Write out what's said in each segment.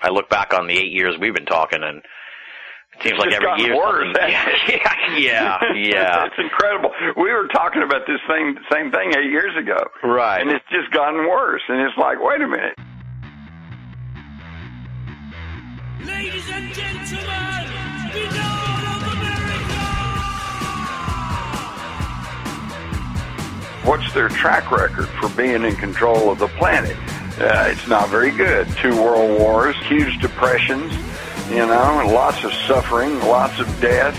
I look back on the eight years we've been talking, and it seems It's like every year. worse. something- yeah, yeah, yeah. it's incredible. We were talking about this same same thing eight years ago, Right. and it's just gotten worse. And it's like, wait a minute. Ladies and gentlemen, the Lord of America! What's their track record for being in control of the planet? Uh, it's not very good. Two world wars, huge depressions, you know, lots of suffering, lots of death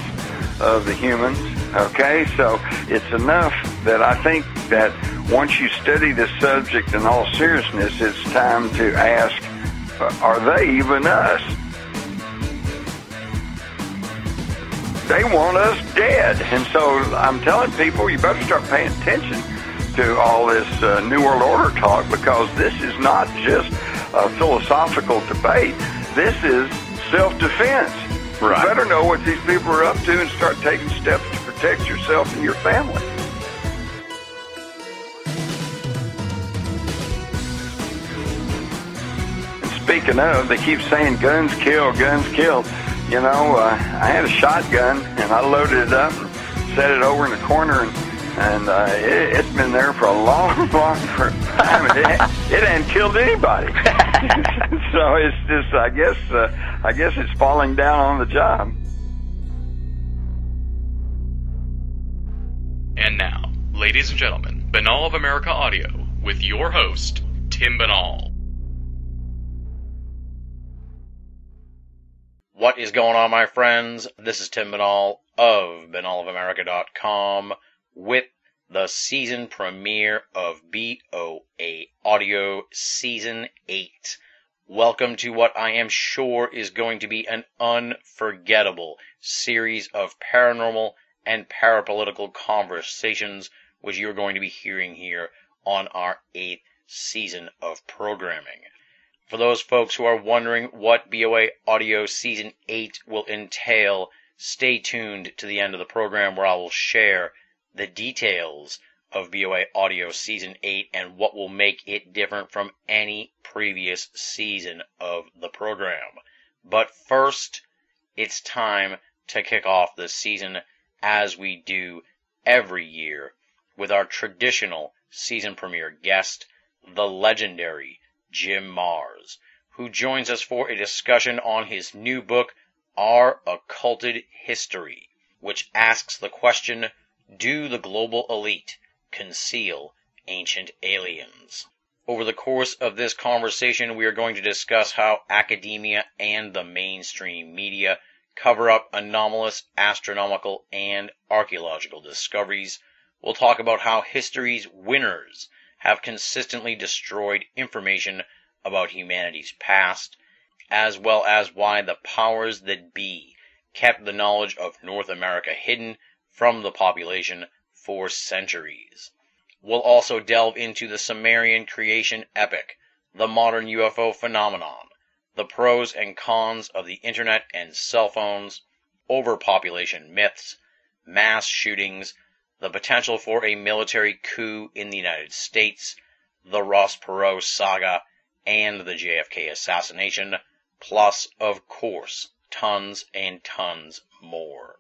of the humans. Okay, so it's enough that I think that once you study this subject in all seriousness, it's time to ask, are they even us? They want us dead. And so I'm telling people, you better start paying attention to all this uh, New World Order talk because this is not just a philosophical debate. This is self-defense. Right. You better know what these people are up to and start taking steps to protect yourself and your family. And speaking of, they keep saying guns kill, guns kill. You know, uh, I had a shotgun and I loaded it up and set it over in the corner and and uh, it, it's been there for a long, long time. It, it hadn't killed anybody. so it's just, I guess, uh, I guess it's falling down on the job. And now, ladies and gentlemen, Binnall of America Audio with your host, Tim Binnall. What is going on, my friends? This is Tim Binnall of BinnallofAmerica.com with the season premiere of BOA Audio Season 8. Welcome to what I am sure is going to be an unforgettable series of paranormal and parapolitical conversations, which you're going to be hearing here on our eighth season of programming. For those folks who are wondering what BOA Audio Season 8 will entail, stay tuned to the end of the program where I will share the details of BOA Audio Season 8 and what will make it different from any previous season of the program. But first, it's time to kick off the season as we do every year with our traditional season premiere guest, the legendary Jim Marrs, who joins us for a discussion on his new book, Our Occulted History, which asks the question, do the global elite conceal ancient aliens? Over the course of this conversation, we are going to discuss how academia and the mainstream media cover up anomalous astronomical and archaeological discoveries. We'll talk about how history's winners have consistently destroyed information about humanity's past, as well as why the powers that be kept the knowledge of North America hidden from the population for centuries. We'll also delve into the Sumerian creation epic, the modern UFO phenomenon, the pros and cons of the internet and cell phones, overpopulation myths, mass shootings, the potential for a military coup in the United States, the Ross Perot saga, and the JFK assassination, plus, of course, tons and tons more.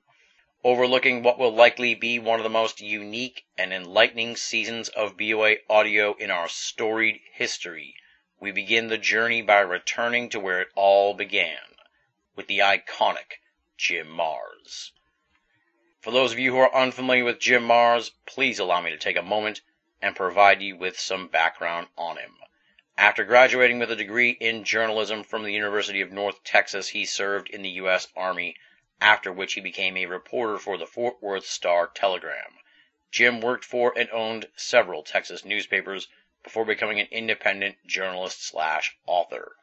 Overlooking what will likely be one of the most unique and enlightening seasons of BOA audio in our storied history, we begin the journey by returning to where it all began, with the iconic Jim Marrs. For those of you who are unfamiliar with Jim Marrs, please allow me to take a moment and provide you with some background on him. After graduating with a degree in journalism from the University of North Texas, he served in the U.S. Army, after which he became a reporter for the Fort Worth Star Telegram. Jim worked for and owned several Texas newspapers before becoming an independent journalist slash author.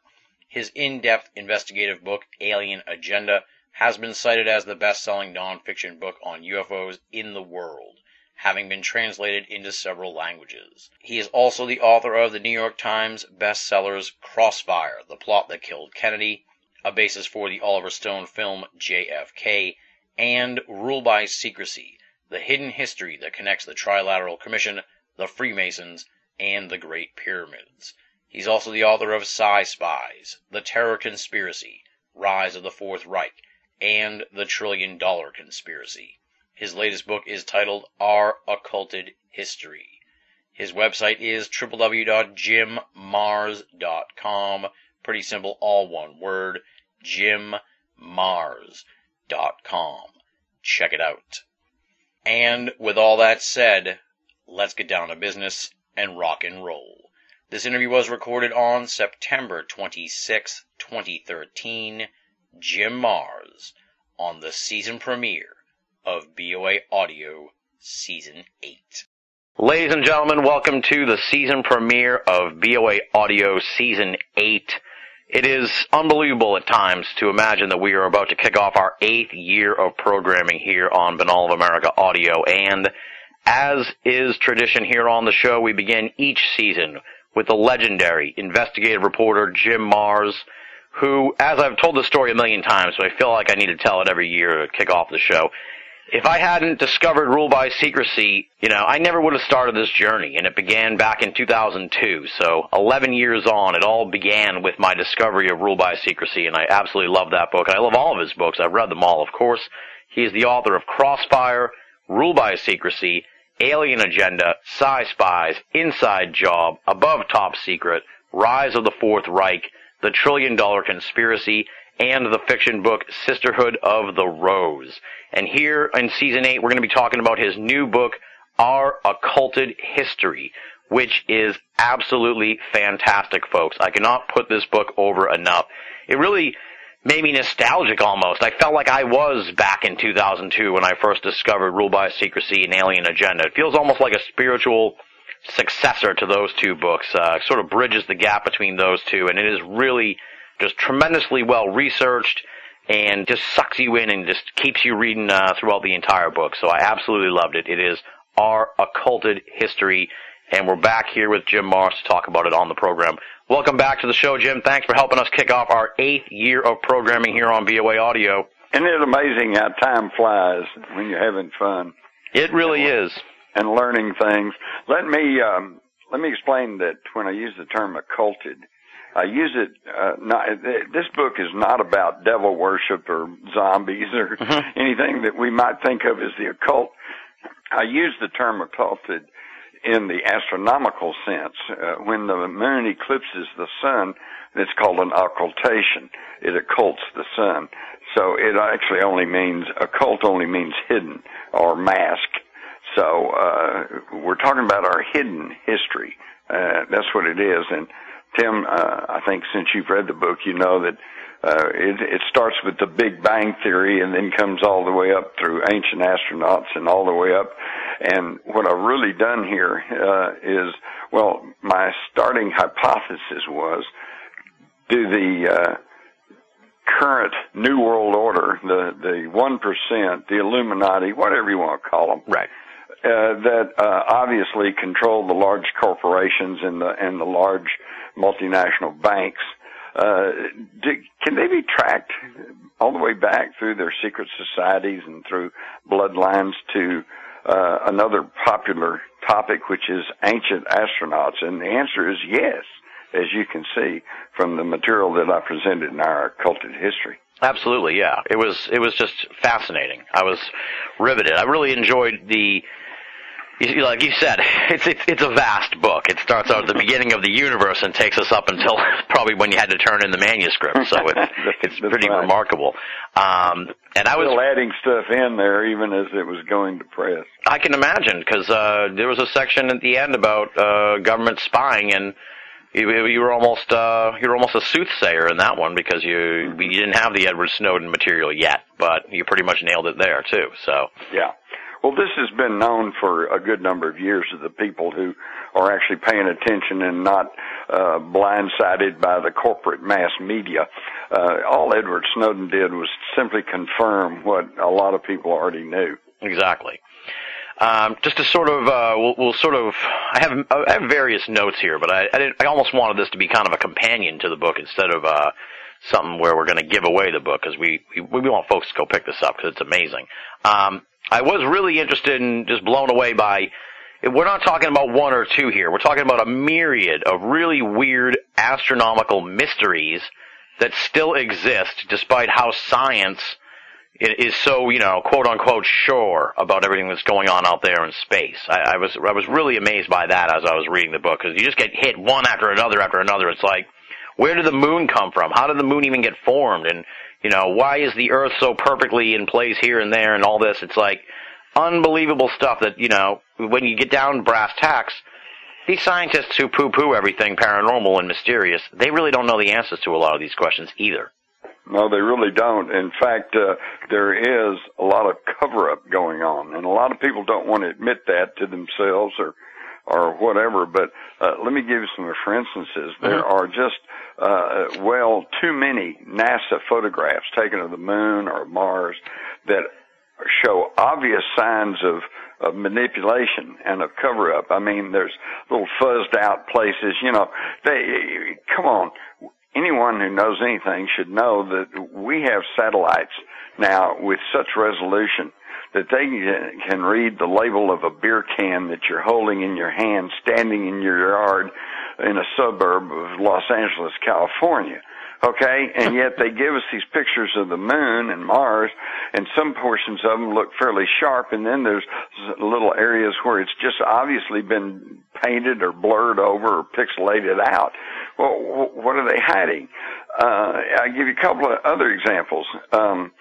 His in-depth investigative book, Alien Agenda, has been cited as the best-selling nonfiction book on UFOs in the world, having been translated into several languages. He is also the author of the New York Times bestsellers Crossfire, The Plot That Killed Kennedy, a basis for the Oliver Stone film JFK, and Rule by Secrecy, the hidden history that connects the Trilateral Commission, the Freemasons, and the Great Pyramids. He's also the author of Psi Spies, The Terror Conspiracy, Rise of the Fourth Reich, and The Trillion Dollar Conspiracy. His latest book is titled Our Occulted History. His website is www.jimmarrs.com. Pretty simple, all one word, jimmarrs.com. Check it out. And with all that said, let's get down to business and rock and roll. This interview was recorded on September 26, 2013. Jim Marrs on the season premiere of BOA Audio Season 8. Ladies and gentlemen, welcome to the season premiere of BOA Audio Season 8. It is unbelievable at times to imagine that we are about to kick off our eighth year of programming here on Binnall of America Audio, and as is tradition here on the show, we begin each season with the legendary investigative reporter Jim Marrs, who, as I've told the story a million times, but I feel like I need to tell it every year to kick off the show. If I hadn't discovered Rule by Secrecy, you know, I never would have started this journey, and it began back in 2002. So 11 years on, it all began with my discovery of Rule by Secrecy, and I absolutely love that book. And I love all of his books. I've read them all, of course. He is the author of Crossfire, Rule by Secrecy, Alien Agenda, Psi Spies, Inside Job, Above Top Secret, Rise of the Fourth Reich, The Trillion Dollar Conspiracy, and the fiction book Sisterhood of the Rose. And here in season 8, we're going to be talking about his new book, Our Occulted History, which is absolutely fantastic, folks. I cannot put this book over enough. It really made me nostalgic almost. I felt like I was back in 2002 when I first discovered Rule by Secrecy and Alien Agenda. It feels almost like a spiritual successor to those two books. Uh, sort of bridges the gap between those two, and it is really just tremendously well researched and just sucks you in and just keeps you reading uh, throughout the entire book. So I absolutely loved it. It is our occulted history, and we're back here with Jim Marrs to talk about it on the program. Welcome back to the show, Jim. Thanks for helping us kick off our eighth year of programming here on BOA Audio. Isn't it amazing how time flies when you're having fun It really is. and learning things? Let me um, let me explain that when I use the term occulted, I use it. Uh, not this book is not about devil worship or zombies or anything that we might think of as the occult. I use the term occulted in the astronomical sense. Uh, when the moon eclipses the sun, it's called an occultation. It occults the sun. So it actually only means, occult only means hidden or mask. So, uh, we're talking about our hidden history. Uh, that's what it is. And Tim, uh, I think since you've read the book, you know that uh, it, it starts with the Big Bang Theory and then comes all the way up through ancient astronauts and all the way up. And what I've really done here uh, is, well, my starting hypothesis was, do the uh, current New World Order, the the one percent, the Illuminati, whatever you want to call them, Right. uh, that uh, obviously control the large corporations and the and the large multinational banks. Uh, do, can they be tracked all the way back through their secret societies and through bloodlines to uh, another popular topic, which is ancient astronauts? And the answer is yes, as you can see from the material that I presented in our occulted history. Absolutely, yeah. It was it was just fascinating. I was riveted. I really enjoyed the you- like you said, it's it's it's a vast book. It starts out at the beginning of the universe and takes us up until probably when you had to turn in the manuscript. So it's it's pretty right. remarkable. Um, and I was Still adding stuff in there, even as it was going to press. I can imagine because uh, there was a section at the end about uh, government spying, and you, you were almost uh, you were almost a soothsayer in that one because you you didn't have the Edward Snowden material yet, but you pretty much nailed it there too. So Yeah. Well, this has been known for a good number of years to the people who are actually paying attention and not uh, blindsided by the corporate mass media. Uh, all Edward Snowden did was simply confirm what a lot of people already knew. exactly. Um, just to sort of, uh, we'll, we'll sort of, I have I have various notes here, but I I, I almost wanted this to be kind of a companion to the book instead of uh, something where we're going to give away the book because we, we we want folks to go pick this up because it's amazing. Um, I was really interested in just blown away by we're not talking about one or two here. We're talking about a myriad of really weird astronomical mysteries that still exist despite how science is so, you know, quote unquote sure about everything that's going on out there in space. I, I was, I was really amazed by that as I was reading the book because you just get hit one after another after another. It's like, where did the moon come from? How did the moon even get formed? And, you know, why is the earth so perfectly in place here and there and all this? It's like unbelievable stuff that, you know, when you get down brass tacks, these scientists who poo-poo everything paranormal and mysterious, they really don't know the answers to a lot of these questions either. No, they really don't. In fact, uh, there is a lot of cover-up going on, and a lot of people don't want to admit that to themselves or or whatever. But uh, let me give you some for instances. There mm-hmm. are just uh, well too many NASA photographs taken of the moon or Mars that show obvious signs of of manipulation and of cover up. I mean, there's little fuzzed out places, you know, they, come on. Anyone who knows anything should know that we have satellites now with such resolution that they can read the label of a beer can that you're holding in your hand standing in your yard in a suburb of Los Angeles, California. Okay, and yet they give us these pictures of the moon and Mars, and some portions of them look fairly sharp, and then there's little areas where it's just obviously been painted or blurred over or pixelated out. Well, what are they hiding? Uh, I'll give you a couple of other examples. Um,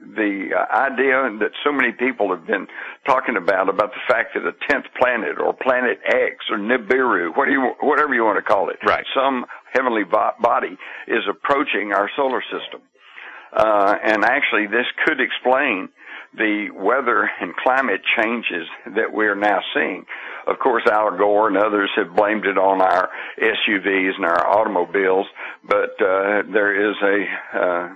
the uh, idea that so many people have been talking about about the fact that a tenth planet or planet X or Nibiru, what you, whatever you want to call it, right. some heavenly body is approaching our solar system. Uh, and actually, this could explain the weather and climate changes that we're now seeing. Of course, Al Gore and others have blamed it on our SUVs and our automobiles, but uh, there is a uh,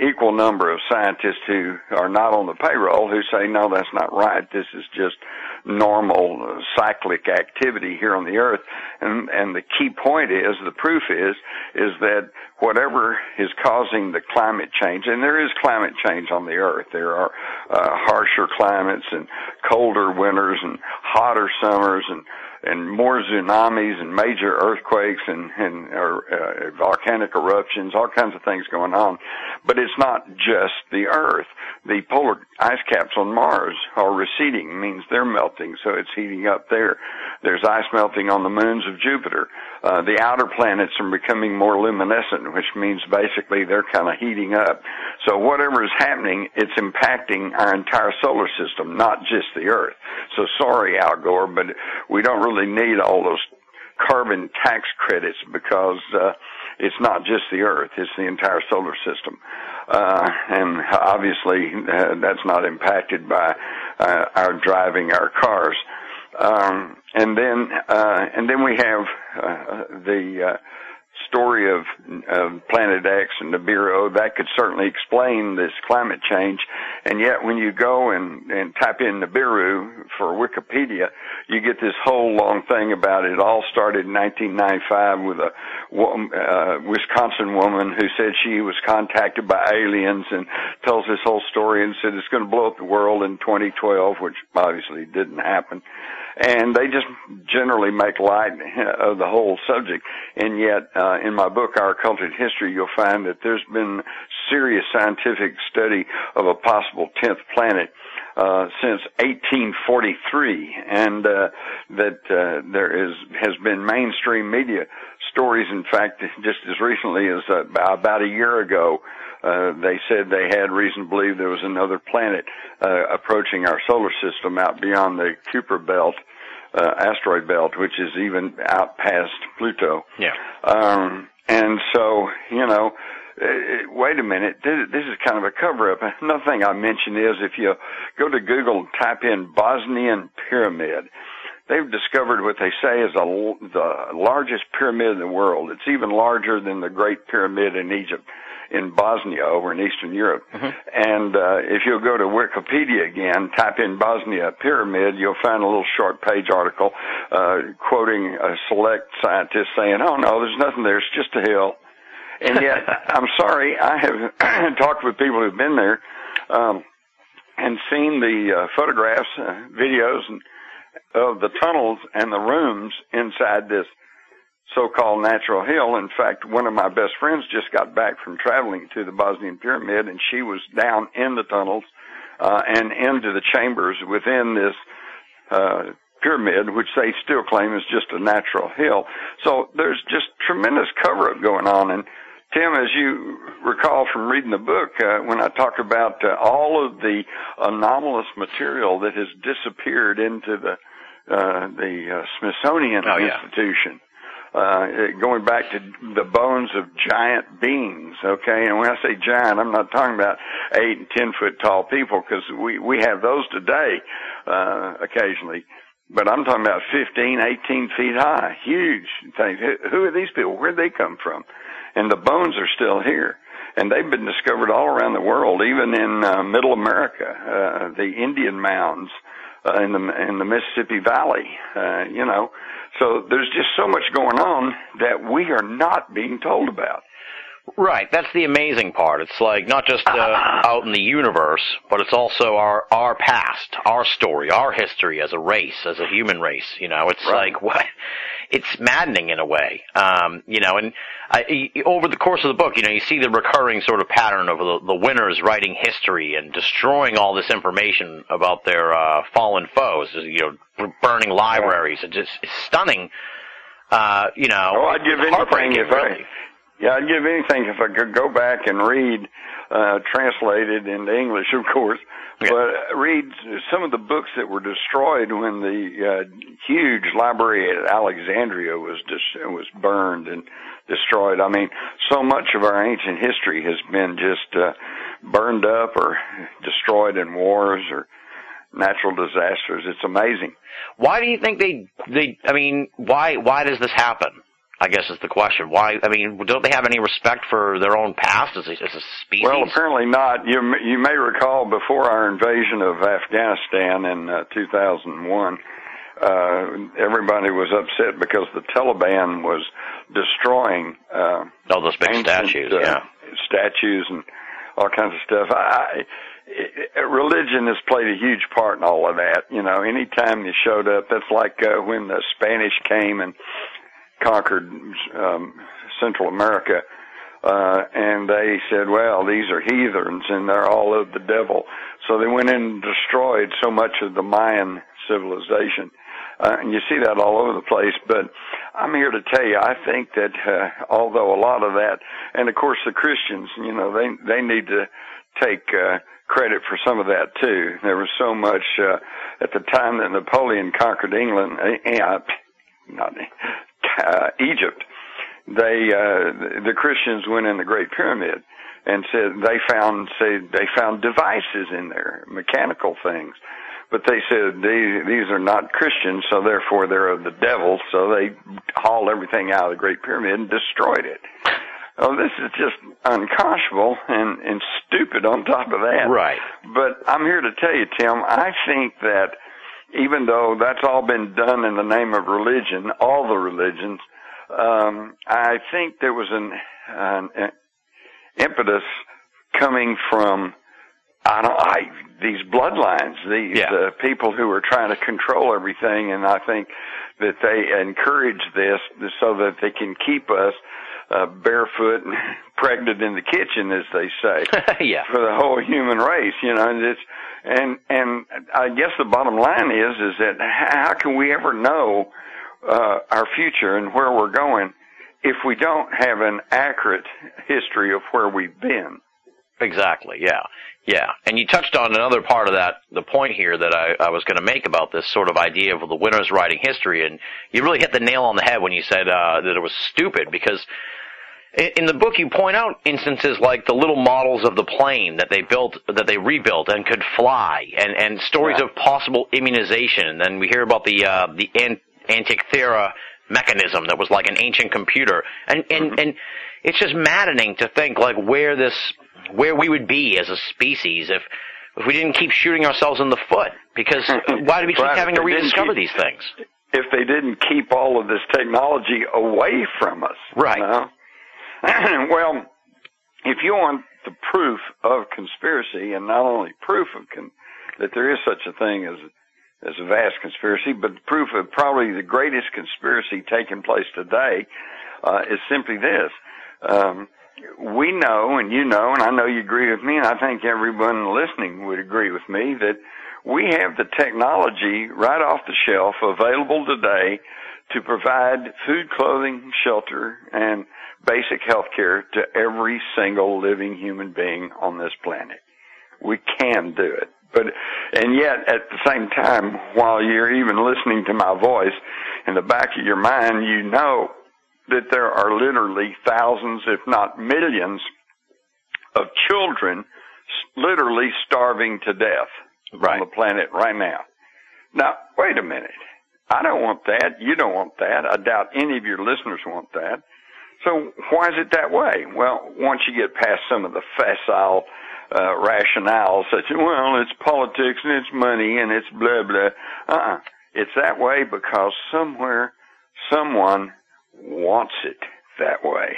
equal number of scientists who are not on the payroll who say, no, that's not right. This is just normal uh, cyclic activity here on the earth. And, and the key point is, the proof is, is that whatever is causing the climate change, and there is climate change on the earth. There are uh, harsher climates and colder winters and hotter summers and and more tsunamis and major earthquakes and, and uh, volcanic eruptions, all kinds of things going on. But it's not just the Earth. The polar ice caps on Mars are receding, means they're melting, so it's heating up there. There's ice melting on the moons of Jupiter. Uh, the outer planets are becoming more luminescent, which means basically they're kind of heating up. So whatever is happening, it's impacting our entire solar system, not just the Earth. So sorry, Al Gore, but we don't really need all those carbon tax credits because uh, it's not just the Earth; it's the entire solar system, uh, and obviously uh, that's not impacted by uh, our driving our cars. Um, and then uh, and then we have uh, the uh, story of, of Planet X and Nibiru, that could certainly explain this climate change. And yet, when you go and, and type in Nibiru for Wikipedia, you get this whole long thing about it. It all started in 1995 with a uh, Wisconsin woman who said she was contacted by aliens and tells this whole story and said it's going to blow up the world in 2012, which obviously didn't happen and they just generally make light of the whole subject. And yet, uh, in my book, Our Occulted History, you'll find that there's been serious scientific study of a possible tenth planet. Uh, since 1843, and uh, that uh, there is has been mainstream media stories. In fact, just as recently as uh, about a year ago, uh, they said they had reason to believe there was another planet uh, approaching our solar system out beyond the Kuiper belt uh, asteroid belt, which is even out past Pluto. Yeah. Um, and so, you know, uh, wait a minute, this is kind of a cover up. Another thing I mentioned is if you go to Google and type in Bosnian pyramid, they've discovered what they say is a, the largest pyramid in the world. It's even larger than the Great Pyramid in Egypt in Bosnia over in Eastern Europe. Mm-hmm. And uh, if you'll go to Wikipedia again, type in Bosnia pyramid, you'll find a little short page article uh, quoting a select scientist saying, "Oh no, there's nothing there. It's just a hill." And yet, I'm sorry, I have talked with people who've been there um, and seen the uh, photographs, uh, videos, and of the tunnels and the rooms inside this so-called natural hill. In fact, one of my best friends just got back from traveling to the Bosnian pyramid and she was down in the tunnels, uh, and into the chambers within this, uh, pyramid, which they still claim is just a natural hill. So there's just tremendous cover up going on. And Tim, as you recall from reading the book, uh, when I talked about uh, all of the anomalous material that has disappeared into the uh, the uh, Smithsonian Oh. Institution, uh, going back to the bones of giant beings. Okay, and when I say giant, I'm not talking about eight and ten foot tall people because we we have those today uh, occasionally. But I'm talking about 15, 18 feet high, huge things. Who- are these people? Where'd they come from? And the bones are still here. And they've been discovered all around the world, even in uh, Middle America, uh, the Indian mounds, in the in the Mississippi Valley. Uh, you know, so there's just so much going on that we are not being told about. Right, that's the amazing part. It's like not just uh, out in the universe, but it's also our our past, our story, our history as a race, as a human race. You know, it's Right. like what it's maddening in a way. Um, you know, and I, over the course of the book, you know, you see the recurring sort of pattern of the, the winners writing history and destroying all this information about their uh, fallen foes. You know, burning libraries. It's just it's stunning. Uh, you know, Oh, I'd give anything if I-. Yeah, I'd give anything if I could go back and read, uh, translated into English, of course, Yeah. but read some of the books that were destroyed when the uh, huge library at Alexandria was dis- was burned and destroyed. I mean, so much of our ancient history has been just uh, burned up or destroyed in wars or natural disasters. It's amazing. Why do you think they they? I mean, why why does this happen? I guess is the question. Why? I mean, don't they have any respect for their own past as a, as a species? Well, apparently not. You you may recall before our invasion of Afghanistan in uh, 2001, uh, everybody was upset because the Taliban was destroying uh, oh, those big ancient, statues. uh, yeah. statues and all kinds of stuff. I, I, religion has played a huge part in all of that. You know, anytime they showed up, that's like uh, when the Spanish came and conquered um, Central America. Uh, and they said, well, these are heathens and they're all of the devil. So they went in and destroyed so much of the Mayan civilization. Uh, and you see that all over the place, but I'm here to tell you, I think that, uh, although a lot of that, and of course the Christians, you know, they, they need to take, uh, credit for some of that too. There was so much, uh, at the time that Napoleon conquered England, uh, not, uh, Egypt, they, uh, the Christians went in the Great Pyramid and said they found, say, they found devices in there, mechanical things. But they said these, these are not Christians, so therefore they're of the devil, so they hauled everything out of the Great Pyramid and destroyed it. Oh, this is just unconscionable and, and stupid on top of that. Right. But I'm here to tell you, Tim, I think that even though that's all been done in the name of religion, all the religions, um, I think there was an, an an impetus coming from I don't I these bloodlines, these Yeah. uh, people who are trying to control everything, and I think that they encourage this so that they can keep us uh, barefoot and pregnant in the kitchen, as they say yeah. for the whole human race, you know, and it's, and, and I guess the bottom line is, is that how can we ever know, uh, our future and where we're going if we don't have an accurate history of where we've been? Exactly. Yeah. Yeah. And you touched on another part of that, the point here that I, I was going to make about this sort of idea of the winners writing history. And you really hit the nail on the head when you said, uh, that it was stupid because in, the book you point out instances like the little models of the plane that they built, that they rebuilt and could fly and, and stories Yeah. of possible immunization. And we hear about the, uh, the an- Antikythera mechanism that was like an ancient computer. And, and, and it's just maddening to think like where this, where we would be as a species if, if we didn't keep shooting ourselves in the foot. Because why do we keep Right, having to if we didn't rediscover these things? If they didn't keep all of this technology away from us. Right. You know? well, if you want the proof of conspiracy and not only proof of con- that there is such a thing as There's a vast conspiracy, but proof of probably the greatest conspiracy taking place today uh, is simply this. Um, we know, and you know, and I know you agree with me, and I think everyone listening would agree with me that we have the technology right off the shelf available today to provide food, clothing, shelter, and basic health care to every single living human being on this planet. We can do it. But, and yet at the same time, while you're even listening to my voice, in the back of your mind, you know that there are literally thousands, if not millions, of children literally starving to death Right. on the planet right now. Now, wait a minute. I don't want that. You don't want that. I doubt any of your listeners want that. So why is it that way? Well, once you get past some of the facile uh, rationales, such as well, it's politics and it's money and it's blah blah. Uh-uh. It's that way because somewhere, someone wants it that way.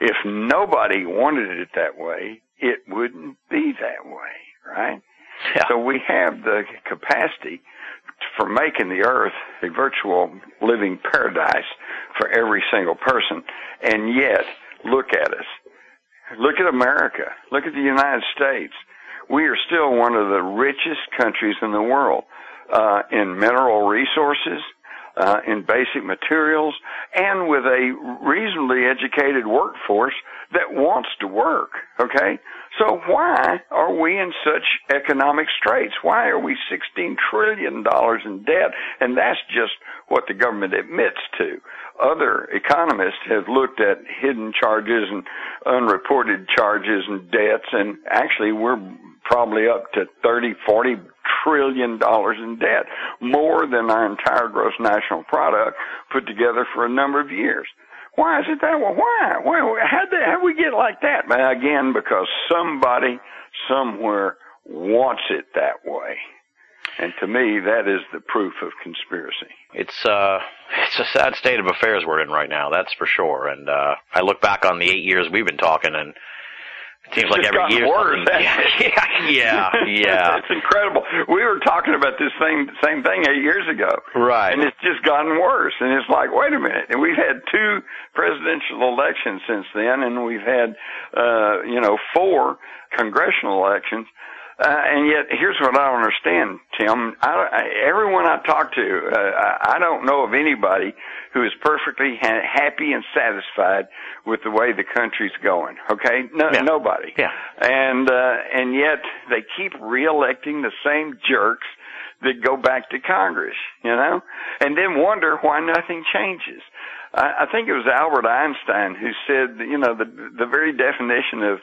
If nobody wanted it that way, it wouldn't be that way, right? Yeah. So we have the capacity for making the earth a virtual living paradise for every single person. And yet, look at us. Look at America. Look at the United States. We are still one of the richest countries in the world uh, in mineral resources, uh, in basic materials, and with a reasonably educated workforce that wants to work. Okay, so why are we in such economic straits? Why are we 16 trillion dollars in debt? And that's just what the government admits to. Other economists have looked at hidden charges and unreported charges and debts, and actually we're probably up to 30, 40 trillion dollars in debt, more than our entire gross national product put together for a number of years. Why is it that way? Why? Why? How did how we get like that? Well, again, because somebody somewhere wants it that way. And to me, that is the proof of conspiracy. It's uh it's a sad state of affairs we're in right now, that's for sure. And uh I look back on the eight years we've been talking and it seems It's like every year worse, something- hasn't it? yeah, yeah, yeah. it's incredible. We were talking about this same same thing eight years ago. Right. And it's just gotten worse. And it's like, wait a minute. And we've had two presidential elections since then, and we've had, uh, you know, four congressional elections. Uh, and yet, here's what I don't understand, Tim. I, I, everyone I talk to, uh, I, I don't know of anybody who is perfectly ha- happy and satisfied with the way the country's going. Okay, no, Yeah. nobody. Yeah. And uh, and yet they keep reelecting the same jerks that go back to Congress, you know, and then wonder why nothing changes. I, I think it was Albert Einstein who said, you know, the the very definition of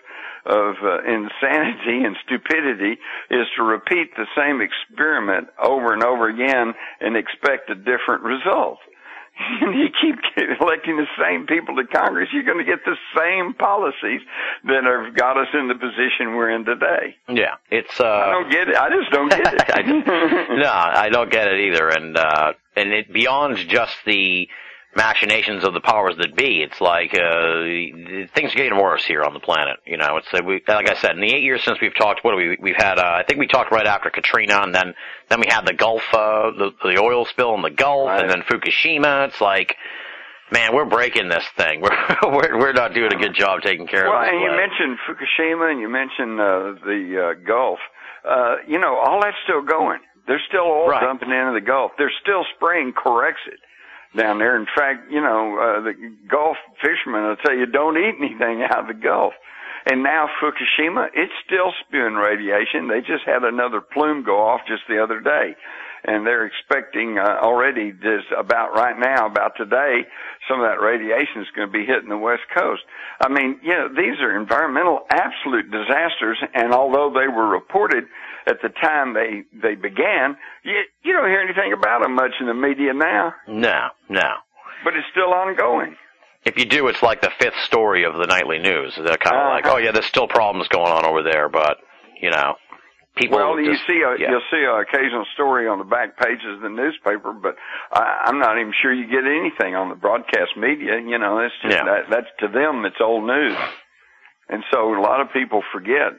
of uh, insanity and stupidity is to repeat the same experiment over and over again and expect a different result. And you keep electing the same people to Congress, you're going to get the same policies that have got us in the position we're in today. Yeah. It's uh I don't get it. I just don't get it. I no, I don't get it either. And uh and it beyond just the machinations of the powers that be, it's like uh things are getting worse here on the planet. You know, it's uh, we like I said, in the eight years since we've talked, what do we we've had? Uh, I think we talked right after Katrina, and then then we had the Gulf, uh, the the oil spill in the Gulf, Right. and then Fukushima. It's like. Man, we're breaking this thing. We're we're we're not doing a good job taking care Well, of Well, and you mentioned Fukushima and you mentioned uh, the uh, Gulf. Uh, you know, all that's still going. There's still oil Right. dumping into the Gulf. They're still spraying Corexit down there. In fact, you know, uh, the Gulf fishermen will tell you don't eat anything out of the Gulf. And now Fukushima, it's still spewing radiation. They just had another plume go off just the other day. And they're expecting uh, already this about right now, about today, some of that radiation is going to be hitting the West Coast. I mean, you know, these are environmental absolute disasters, and although they were reported at the time they they began, you you don't hear anything about them much in the media now. no, no. But it's still ongoing. If you do, it's like the fifth story of the nightly news. They're kind of Uh-huh. like, oh yeah, there's still problems going on over there, but you know, people. Well, you just- see a yeah. you'll see an occasional story on the back pages of the newspaper, but I, I'm not even sure you get anything on the broadcast media. You know, it's just Yeah. that that's to them it's old news, and so a lot of people forget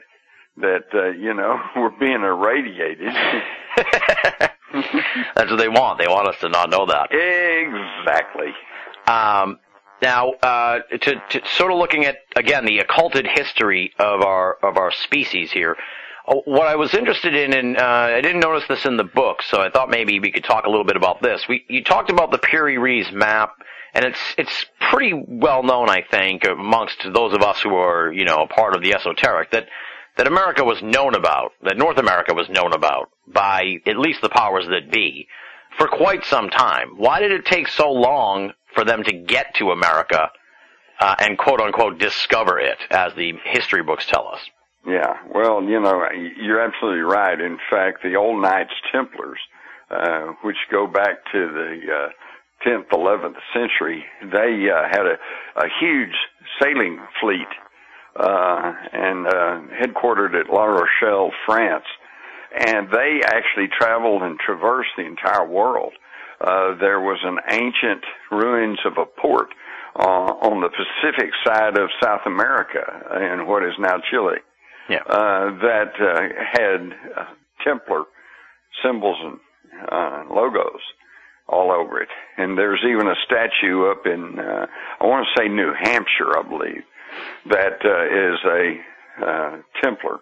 that uh, you know we're being irradiated That's what they want. They want us to not know that. Exactly. Um, now, uh, to, to sort of looking at again the occulted history of our of our species here. uh, What I was interested in, and uh, I didn't notice this in the book, so I thought maybe we could talk a little bit about this. We you talked about the Piri map, and it's it's pretty well known, I think, amongst those of us who are you know a part of the esoteric that that America was known about, that North America was known about by at least the powers that be for quite some time. Why did it take so long for them to get to America uh, and quote unquote discover it, as the history books tell us? Yeah, well, you know, you're absolutely right. In fact, the old Knights Templars, uh, which go back to the uh, 10th, 11th century, they uh, had a, a huge sailing fleet uh, and uh, headquartered at La Rochelle, France. And they actually traveled and traversed the entire world. Uh, there was an ancient ruins of a port uh, on the Pacific side of South America in what is now Chile Yeah. uh, that uh, had uh, Templar symbols and uh, logos all over it. And there's even a statue up in, uh, I want to say New Hampshire, I believe, that uh, is a uh, Templar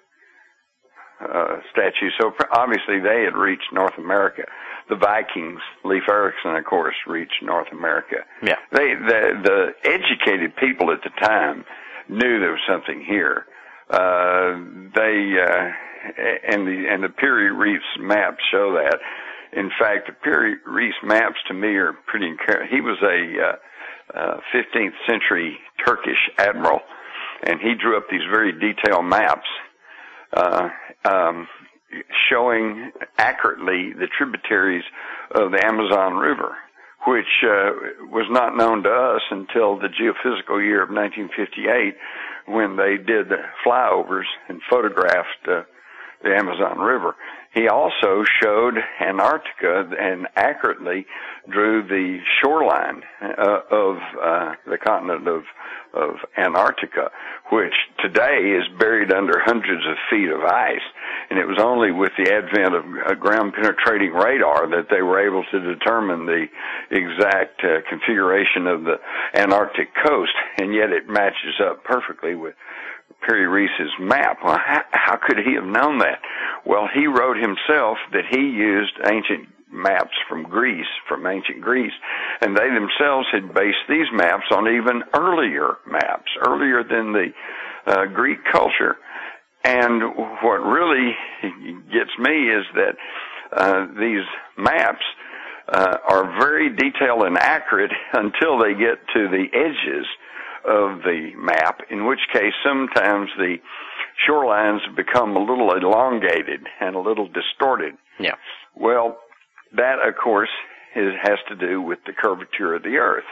uh, statue. So obviously they had reached North America. The Vikings, Leif Erikson, of course, reached North America. Yeah. They, the, the educated people at the time knew there was something here. Uh, they, uh, and the, and the Piri Reis maps show that. In fact, the Piri Reis maps to me are pretty encouraging. He was a, uh, uh, 15th century Turkish admiral, and he drew up these very detailed maps, uh, um, showing accurately the tributaries of the Amazon River, which uh, was not known to us until the geophysical year of 1958 when they did the flyovers and photographed uh, the Amazon River. He also showed Antarctica and accurately drew the shoreline uh, of uh, the continent of of Antarctica, which today is buried under hundreds of feet of ice. And it was only with the advent of uh, ground penetrating radar that they were able to determine the exact uh, configuration of the Antarctic coast. And yet it matches up perfectly with Piri Reis's map. Well, how, how could he have known that? Well, he wrote himself that he used ancient maps from Greece, from ancient Greece, and they themselves had based these maps on even earlier maps, earlier than the uh, Greek culture. And what really gets me is that uh, these maps uh, are very detailed and accurate until they get to the edges of the map, in which case sometimes the shorelines become a little elongated and a little distorted. Yeah. Well, that of course is, has to do with the curvature of the earth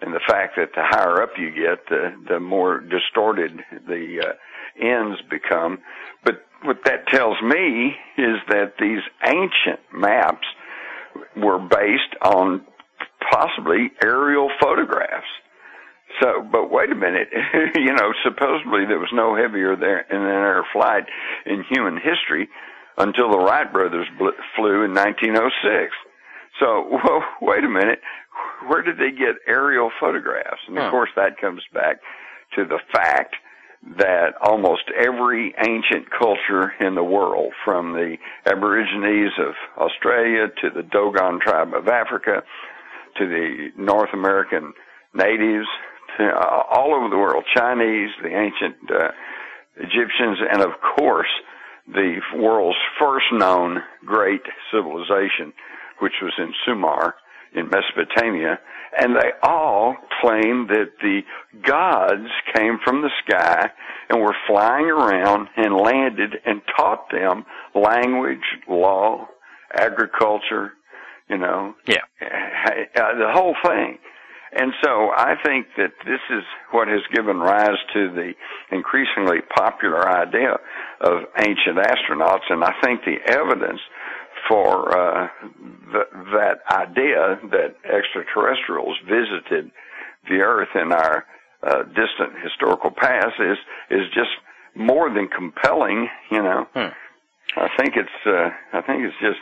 and the fact that the higher up you get, the, the more distorted the uh, ends become. But what that tells me is that these ancient maps were based on possibly aerial photographs. So, but wait a minute, you know, supposedly there was no heavier there in an air flight in human history until the Wright brothers bl- flew in 1906. So, well, wait a minute, where did they get aerial photographs? And of course that comes back to the fact that almost every ancient culture in the world, from the Aborigines of Australia to the Dogon tribe of Africa to the North American natives, all over the world, Chinese, the ancient uh, Egyptians, and of course the world's first known great civilization, which was in Sumer in Mesopotamia, and they all claim that the gods came from the sky and were flying around and landed and taught them language, law, agriculture, you know, Yeah. uh, the whole thing. And so I think that this is what has given rise to the increasingly popular idea of ancient astronauts, and I think the evidence for uh, th- that idea that extraterrestrials visited the Earth in our uh, distant historical past is is just more than compelling. You know, Hmm. I think it's uh, I think it's just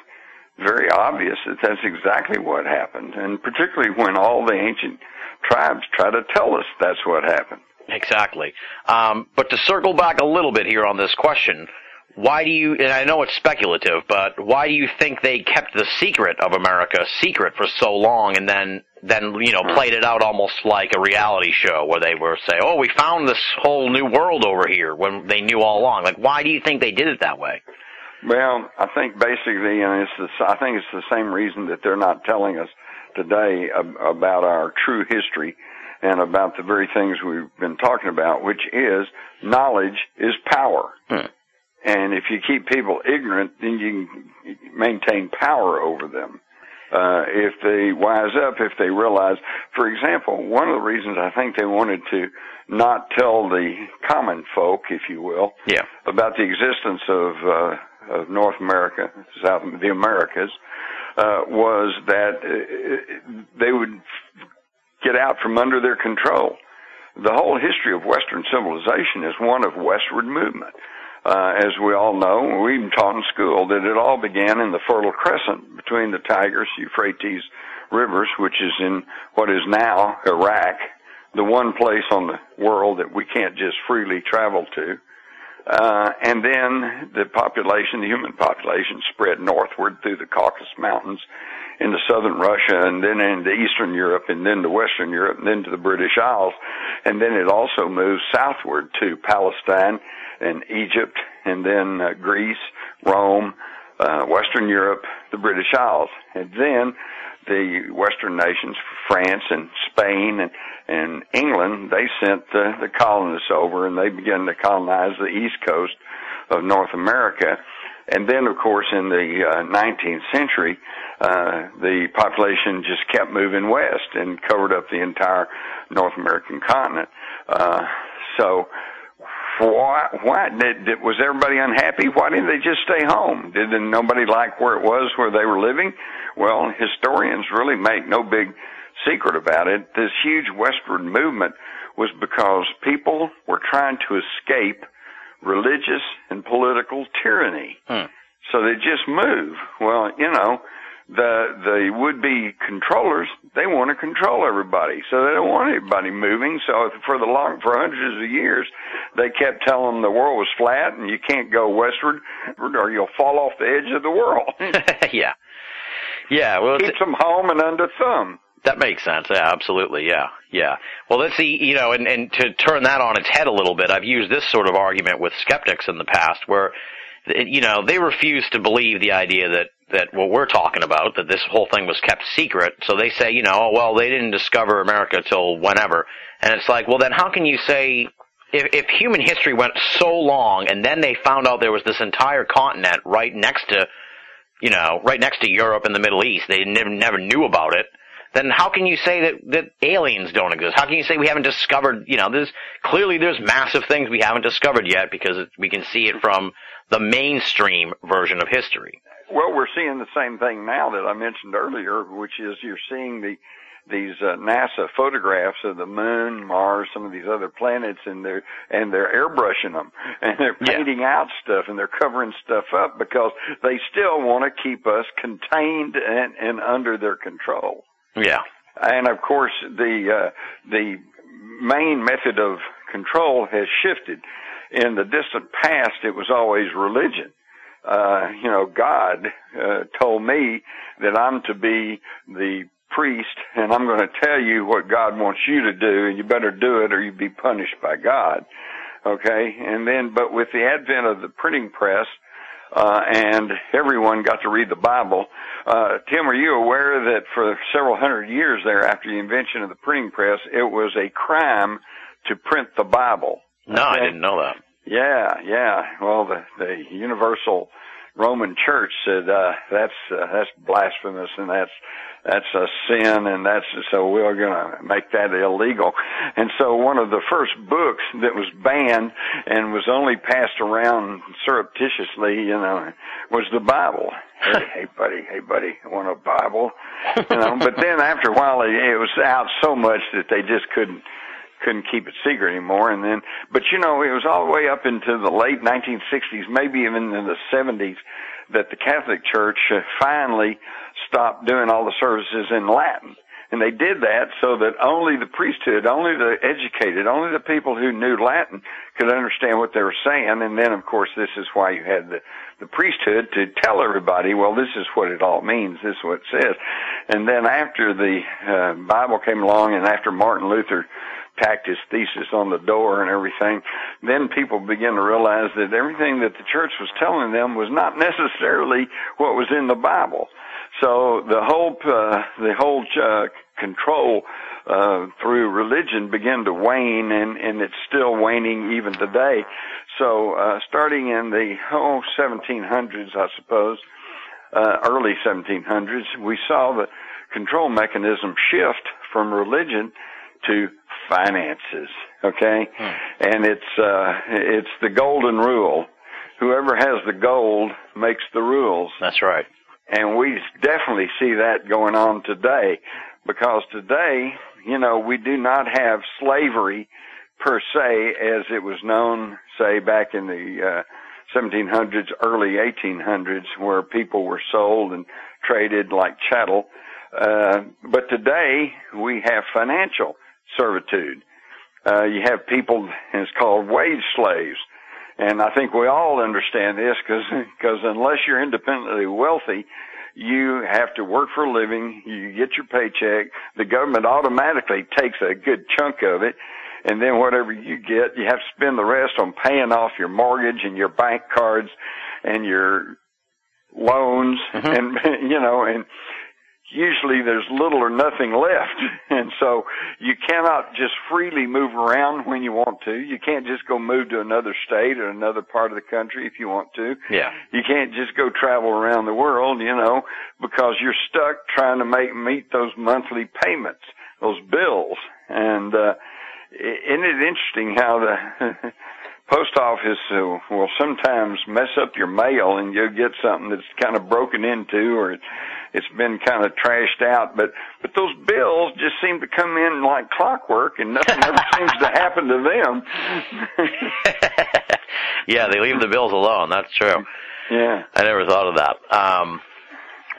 very obvious that that's exactly what happened, and particularly when all the ancient tribes try to tell us that's what happened. Exactly. Um, but to circle back a little bit here on this question, why do you, and I know it's speculative, but why do you think they kept the secret of America secret for so long and then, then, you know, played it out almost like a reality show where they were say, oh, we found this whole new world over here when they knew all along? Like, why do you think they did it that way? Well, I think basically, and it's the, I think it's the same reason that they're not telling us today ab- about our true history and about the very things we've been talking about, which is knowledge is power. Hmm. And if you keep people ignorant, then you can maintain power over them. Uh, if they wise up, if they realize, for example, one of the reasons I think they wanted to not tell the common folk, if you will, Yeah. about the existence of, uh, of North America, South, the Americas, uh, was that uh, they would get out from under their control. The whole history of Western civilization is one of westward movement. Uh, as we all know, we even taught in school that it all began in the Fertile Crescent between the Tigris, Euphrates rivers, which is in what is now Iraq, the one place on the world that we can't just freely travel to. Uh, and then the population, the human population spread northward through the Caucasus Mountains into southern Russia and then into eastern Europe and then to western Europe and then to the British Isles. And then it also moved southward to Palestine and Egypt and then uh, Greece, Rome, uh, Western Europe, the British Isles. And then the Western nations, France and Spain and, and England, they sent the, the colonists over and they began to colonize the east coast of North America. And then, of course, in the uh, 19th century, uh, the population just kept moving west and covered up the entire North American continent. Uh, so, why, why did, did, was everybody unhappy? Why didn't they just stay home? Did nobody like where it was where they were living? Well, historians really make no big secret about it. This huge westward movement was because people were trying to escape religious and political tyranny. Hmm. So they just move. Well, you know, the the would be controllers they want to control everybody so they don't want anybody moving so for the long for hundreds of years they kept telling them the world was flat and you can't go westward or you'll fall off the edge of the world yeah. Yeah, well, it's- keeps them home and under thumb That makes sense. Yeah, absolutely. Yeah, yeah. Well, let's see. You know, and and to turn that on its head a little bit, I've used this sort of argument with skeptics in the past, where you know they refuse to believe the idea that that what we're talking about, that this whole thing was kept secret. So they say, you know, well, they didn't discover America till whenever, and it's like, well, then how can you say? If, if human history went so long and then they found out there was this entire continent right next to, you know, right next to Europe and the Middle East, they never, never knew about it, then how can you say that, that aliens don't exist? How can you say we haven't discovered, you know, there's, clearly there's massive things we haven't discovered yet because it, we can see it from the mainstream version of history. Well, we're seeing the same thing now that I mentioned earlier, which is you're seeing the these uh, NASA photographs of the moon, Mars, some of these other planets, and they're and they're airbrushing them and they're Yeah. painting out stuff and they're covering stuff up because they still want to keep us contained and, and under their control. Yeah. And of course, the uh, the main method of control has shifted. In the distant past, it was always religion. Uh, you know, God uh, told me that I'm to be the priest, and I'm going to tell you what God wants you to do, and you better do it, or you'll be punished by God. Okay, and then, but with the advent of the printing press, uh, and everyone got to read the Bible. Uh, Tim, are you aware that for several hundred years there after the invention of the printing press, it was a crime to print the Bible? No, I didn't know that. Yeah, yeah. Well, the the Universal Roman Church said uh, that's uh, that's blasphemous and that's that's a sin and that's so we're going to make that illegal. And so one of the first books that was banned and was only passed around surreptitiously, you know, was the Bible. Hey, hey buddy, hey buddy, want a Bible? You know, but then after a while it, it was out so much that they just couldn't couldn't keep it secret anymore. And then, but you know, it was all the way up into the late 1960s, maybe even in the 70s, that the Catholic Church finally stopped doing all the services in Latin. And they did that so that only the priesthood, only the educated, only the people who knew Latin could understand what they were saying. And then, of course, this is why you had the, the priesthood to tell everybody, well, this is what it all means. This is what it says. And then after the uh, Bible came along and after Martin Luther tacked his thesis on the door and everything, then people began to realize that everything that the church was telling them was not necessarily what was in the Bible. So the whole uh, the whole uh, control uh, through religion began to wane, and and it's still waning even today. So uh, starting in the oh 1700s, I suppose, uh, early 1700s, we saw the control mechanism shift from religion to finances. Okay, hmm. and it's uh, it's the golden rule. Whoever has the gold makes the rules. That's right. And we definitely see that going on today because today, you know, we do not have slavery per se as it was known, say, back in the uh, 1700s, early 1800s, where people were sold and traded like chattel. Uh, but today we have financial servitude. Uh, you have people, it's called wage slaves. And I think we all understand this because because unless you're independently wealthy, you have to work for a living. You get your paycheck. The government automatically takes a good chunk of it, and then whatever you get, you have to spend the rest on paying off your mortgage and your bank cards and your loans, mm-hmm. and you know, and usually there's little or nothing left. And so you cannot just freely move around when you want to. You can't just go move to another state or another part of the country if you want to. Yeah. You can't just go travel around the world, you know, because you're stuck trying to make, meet those monthly payments, those bills. And, uh, isn't it interesting how the post office uh, will sometimes mess up your mail and you'll get something that's kind of broken into or it's been kind of trashed out. But but those bills just seem to come in like clockwork, and nothing ever seems to happen to them. yeah, they leave the bills alone. That's true. Yeah, I never thought of that. Um,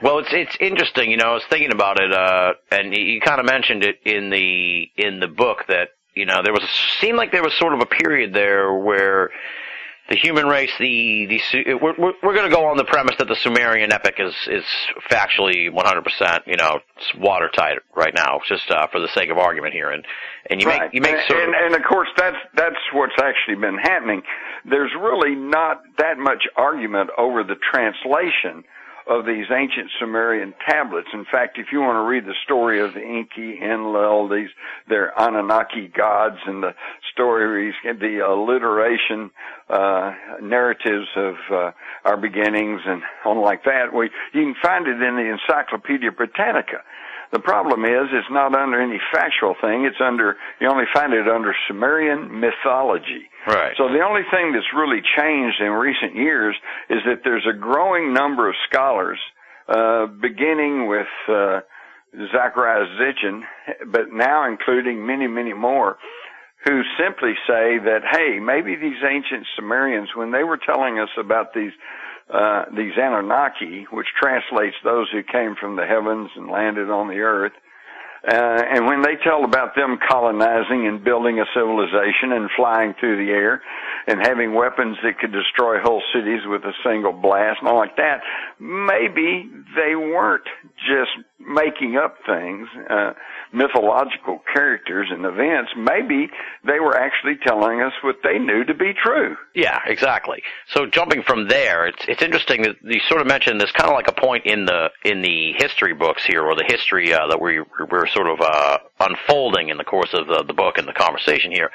well, it's it's interesting. You know, I was thinking about it, uh, and you kind of mentioned it in the in the book that you know there was a, seemed like there was sort of a period there where the human race, the the we're we're, we're going to go on the premise that the Sumerian epic is is factually 100%, you know, it's watertight right now, just uh, for the sake of argument here, and and you right. make you make sort and, and of course that's that's what's actually been happening. There's really not that much argument over the translation of these ancient Sumerian tablets. In fact, if you want to read the story of the Enki, Enlil, these, their Anunnaki gods and the stories, the alliteration, uh, narratives of, uh, our beginnings and on like that, we, you can find it in the Encyclopedia Britannica. The problem is it's not under any factual thing. It's under, you only find it under Sumerian mythology. Right. So the only thing that's really changed in recent years is that there's a growing number of scholars, uh, beginning with, uh, Zecharia Sitchin, but now including many, many more, who simply say that, hey, maybe these ancient Sumerians, when they were telling us about these uh, these Anunnaki, which translates those who came from the heavens and landed on the earth. Uh, and when they tell about them colonizing and building a civilization and flying through the air and having weapons that could destroy whole cities with a single blast and all like that, maybe they weren't just making up things. Uh, mythological characters and events, maybe they were actually telling us what they knew to be true. Yeah, exactly. So jumping from there, it's it's interesting that you sort of mentioned there's kind of like a point in the in the history books here, or the history uh, that we we're sort of uh, unfolding in the course of the, the book and the conversation here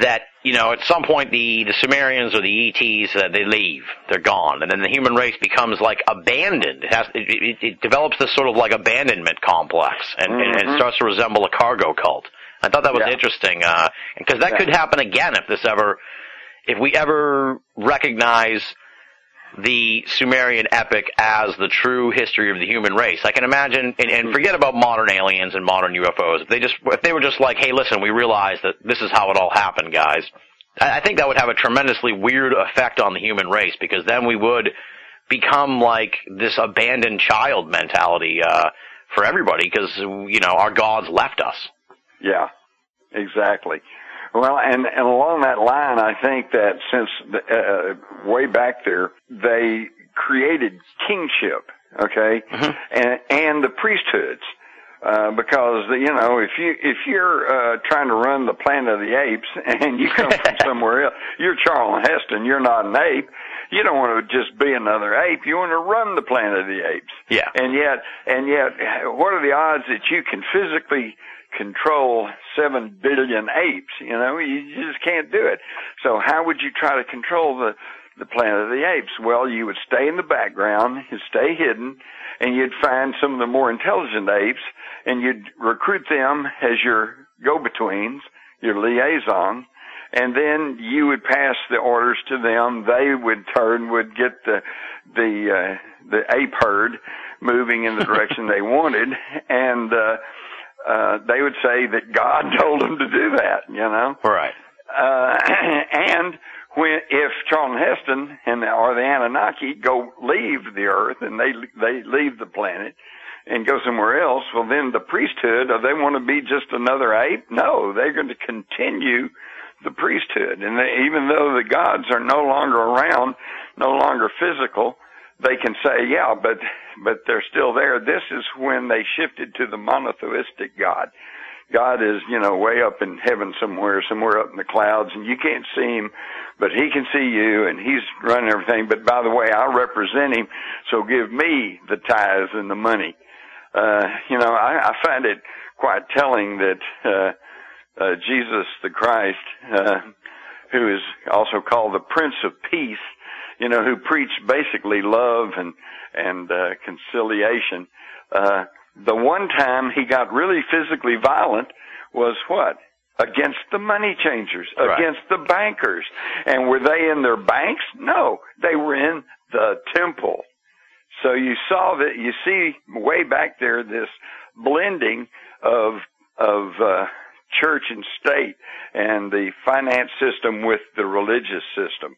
that you know at some point the the Sumerians or the ETs uh, they leave, they're gone, and then the human race becomes like abandoned. It has it, it, it develops this sort of like abandonment complex, and, mm-hmm. and, it starts to resemble a cargo cult. I thought that was yeah. interesting because uh, that yeah. could happen again if this ever if we ever recognize the Sumerian epic as the true history of the human race. I can imagine, and, and forget about modern aliens and modern UFOs. If they just, if they were just like, hey, listen, we realize that this is how it all happened, guys. I, I think that would have a tremendously weird effect on the human race because then we would become like this abandoned child mentality uh, for everybody because you know our gods left us. Yeah, exactly. Well, and, and along that line, I think that since the, uh, way back there, they created kingship, okay, Mhm. and, and the priesthoods. Uh, because you know, if you if you're uh, trying to run the Planet of the Apes and you come from somewhere else, you're Charlton Heston. You're not an ape. You don't want to just be another ape. You want to run the Planet of the Apes. Yeah. And yet, and yet, what are the odds that you can physically control seven billion apes? You know, you just can't do it. So how would you try to control the the Planet of the Apes? Well, you would stay in the background, you'd stay hidden, and you'd find some of the more intelligent apes, and you'd recruit them as your go-betweens, your liaison, and then you would pass the orders to them. They would turn, would get the the uh, the ape herd moving in the direction they wanted, and uh, uh, they would say that God told them to do that. You know, Right. uh, and when if Charlton Heston and or the Anunnaki go leave the Earth and they they leave the planet and go somewhere else, well then the priesthood, or they want to be just another ape? No, they're going to continue the priesthood, and they, even though the gods are no longer around, no longer physical, they can say, yeah, but but they're still there. This is when they shifted to the monotheistic God. God is, you know, way up in heaven somewhere, somewhere up in the clouds, and you can't see him, but he can see you, and he's running everything. But by the way, I represent him, so give me the tithes and the money. Uh, you know, I, I find it quite telling that uh, uh, Jesus the Christ, uh, who is also called the Prince of Peace, you know, who preached basically love and and uh, conciliation. Uh, the one time he got really physically violent was what? Against the money changers, Right. against the bankers. And were they in their banks? No, they were in the temple. So you saw that, you see way back there this blending of, of, uh, church and state and the finance system with the religious system.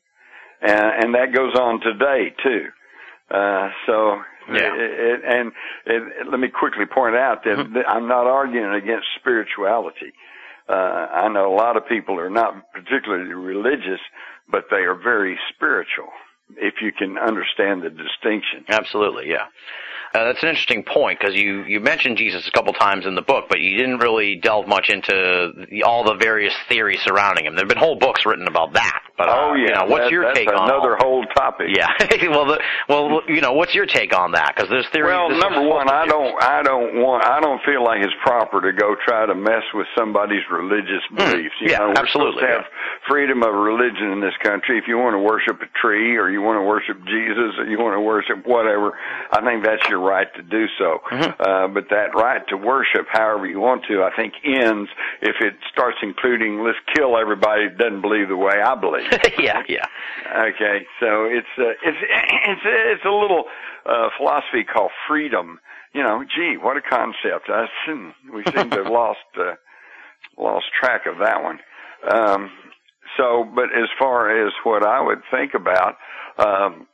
And, and that goes on today too. Uh, so, Yeah. it, it, and it, let me quickly point out that that I'm not arguing against spirituality. Uh, I know a lot of people are not particularly religious, but they are very spiritual. If you can understand the distinction. Absolutely, yeah. Uh, that's an interesting point because you, you mentioned Jesus a couple times in the book, but you didn't really delve much into the, all the various theories surrounding him. There have been whole books written about that. But uh, oh yeah, you know, what's that- your that's take on another all- whole topic? Yeah, well, the, well, you know, what's your take on that? Because there's theories. Well, number one, I don't, I don't want, I don't feel like it's proper to go try to mess with somebody's religious beliefs. You Hmm. Yeah, know, we're absolutely, supposed to have freedom of religion in this country. If you want to worship a tree, or you want to worship Jesus, or you want to worship whatever, I think that's your right to do so. Mhm. Uh, but that right to worship, however you want to, I think ends if it starts including let's kill everybody who doesn't believe the way I believe. yeah, yeah. Okay, so it's uh, it's it's it's a little uh, philosophy called freedom. You know, gee, what a concept! I seem, we seem to have lost uh, lost track of that one. Um, so, but as far as what I would think about, um,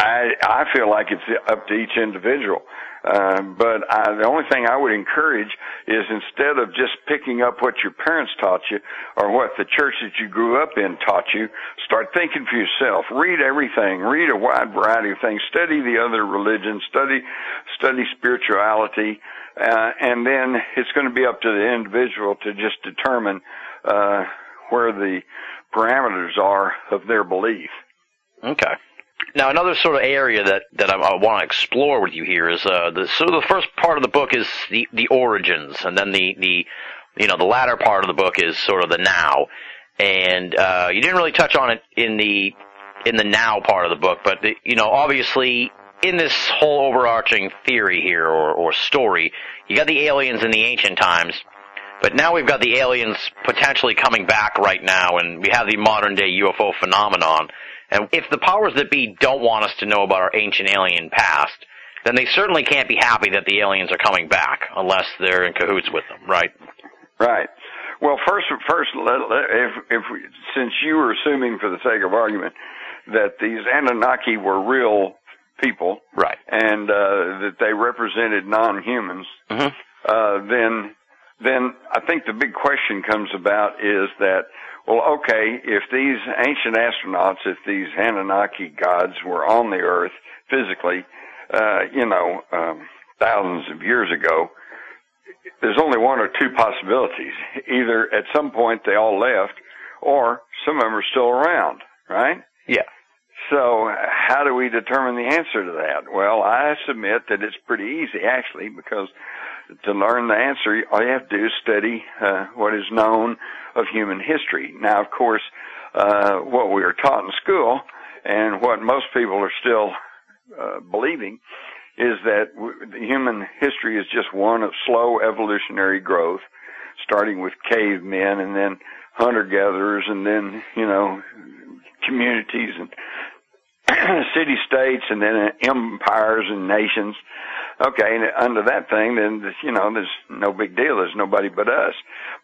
I I feel like it's up to each individual. Um, but I, the only thing I would encourage is instead of just picking up what your parents taught you or what the church that you grew up in taught you, start thinking for yourself. Read everything. Read a wide variety of things. Study the other religions. Study study spirituality, uh, and then it's going to be up to the individual to just determine uh, where the parameters are of their belief. Okay. Now, another sort of area that that I, I want to explore with you here is uh, the so the first part of the book is the the origins, and then the the you know the latter part of the book is sort of the now, and uh, you didn't really touch on it in the in the now part of the book, but the, you know obviously in this whole overarching theory here or or story, you got the aliens in the ancient times. But now we've got the aliens potentially coming back right now, and we have the modern day UFO phenomenon. And if the powers that be don't want us to know about our ancient alien past, then they certainly can't be happy that the aliens are coming back unless they're in cahoots with them, right? Right. Well, first, first, if if since you were assuming for the sake of argument that these Anunnaki were real people Right. and uh, that they represented non-humans, hmm uh, then then I think the big question comes about is that well, okay, if these ancient astronauts, if these Anunnaki gods were on the Earth physically, uh, you know, um, thousands of years ago, there's only one or two possibilities. Either at some point they all left, or some of them are still around, right? Yeah. So how do we determine the answer to that? Well, I submit that it's pretty easy actually because to learn the answer, all you have to do is study uh, what is known of human history. Now, of course, uh, what we are taught in school and what most people are still uh, believing is that w- human history is just one of slow evolutionary growth, starting with cavemen and then hunter-gatherers and then, you know, communities and city states and then empires and nations. Okay, and under that thing, then you know, there's no big deal. There's nobody but us.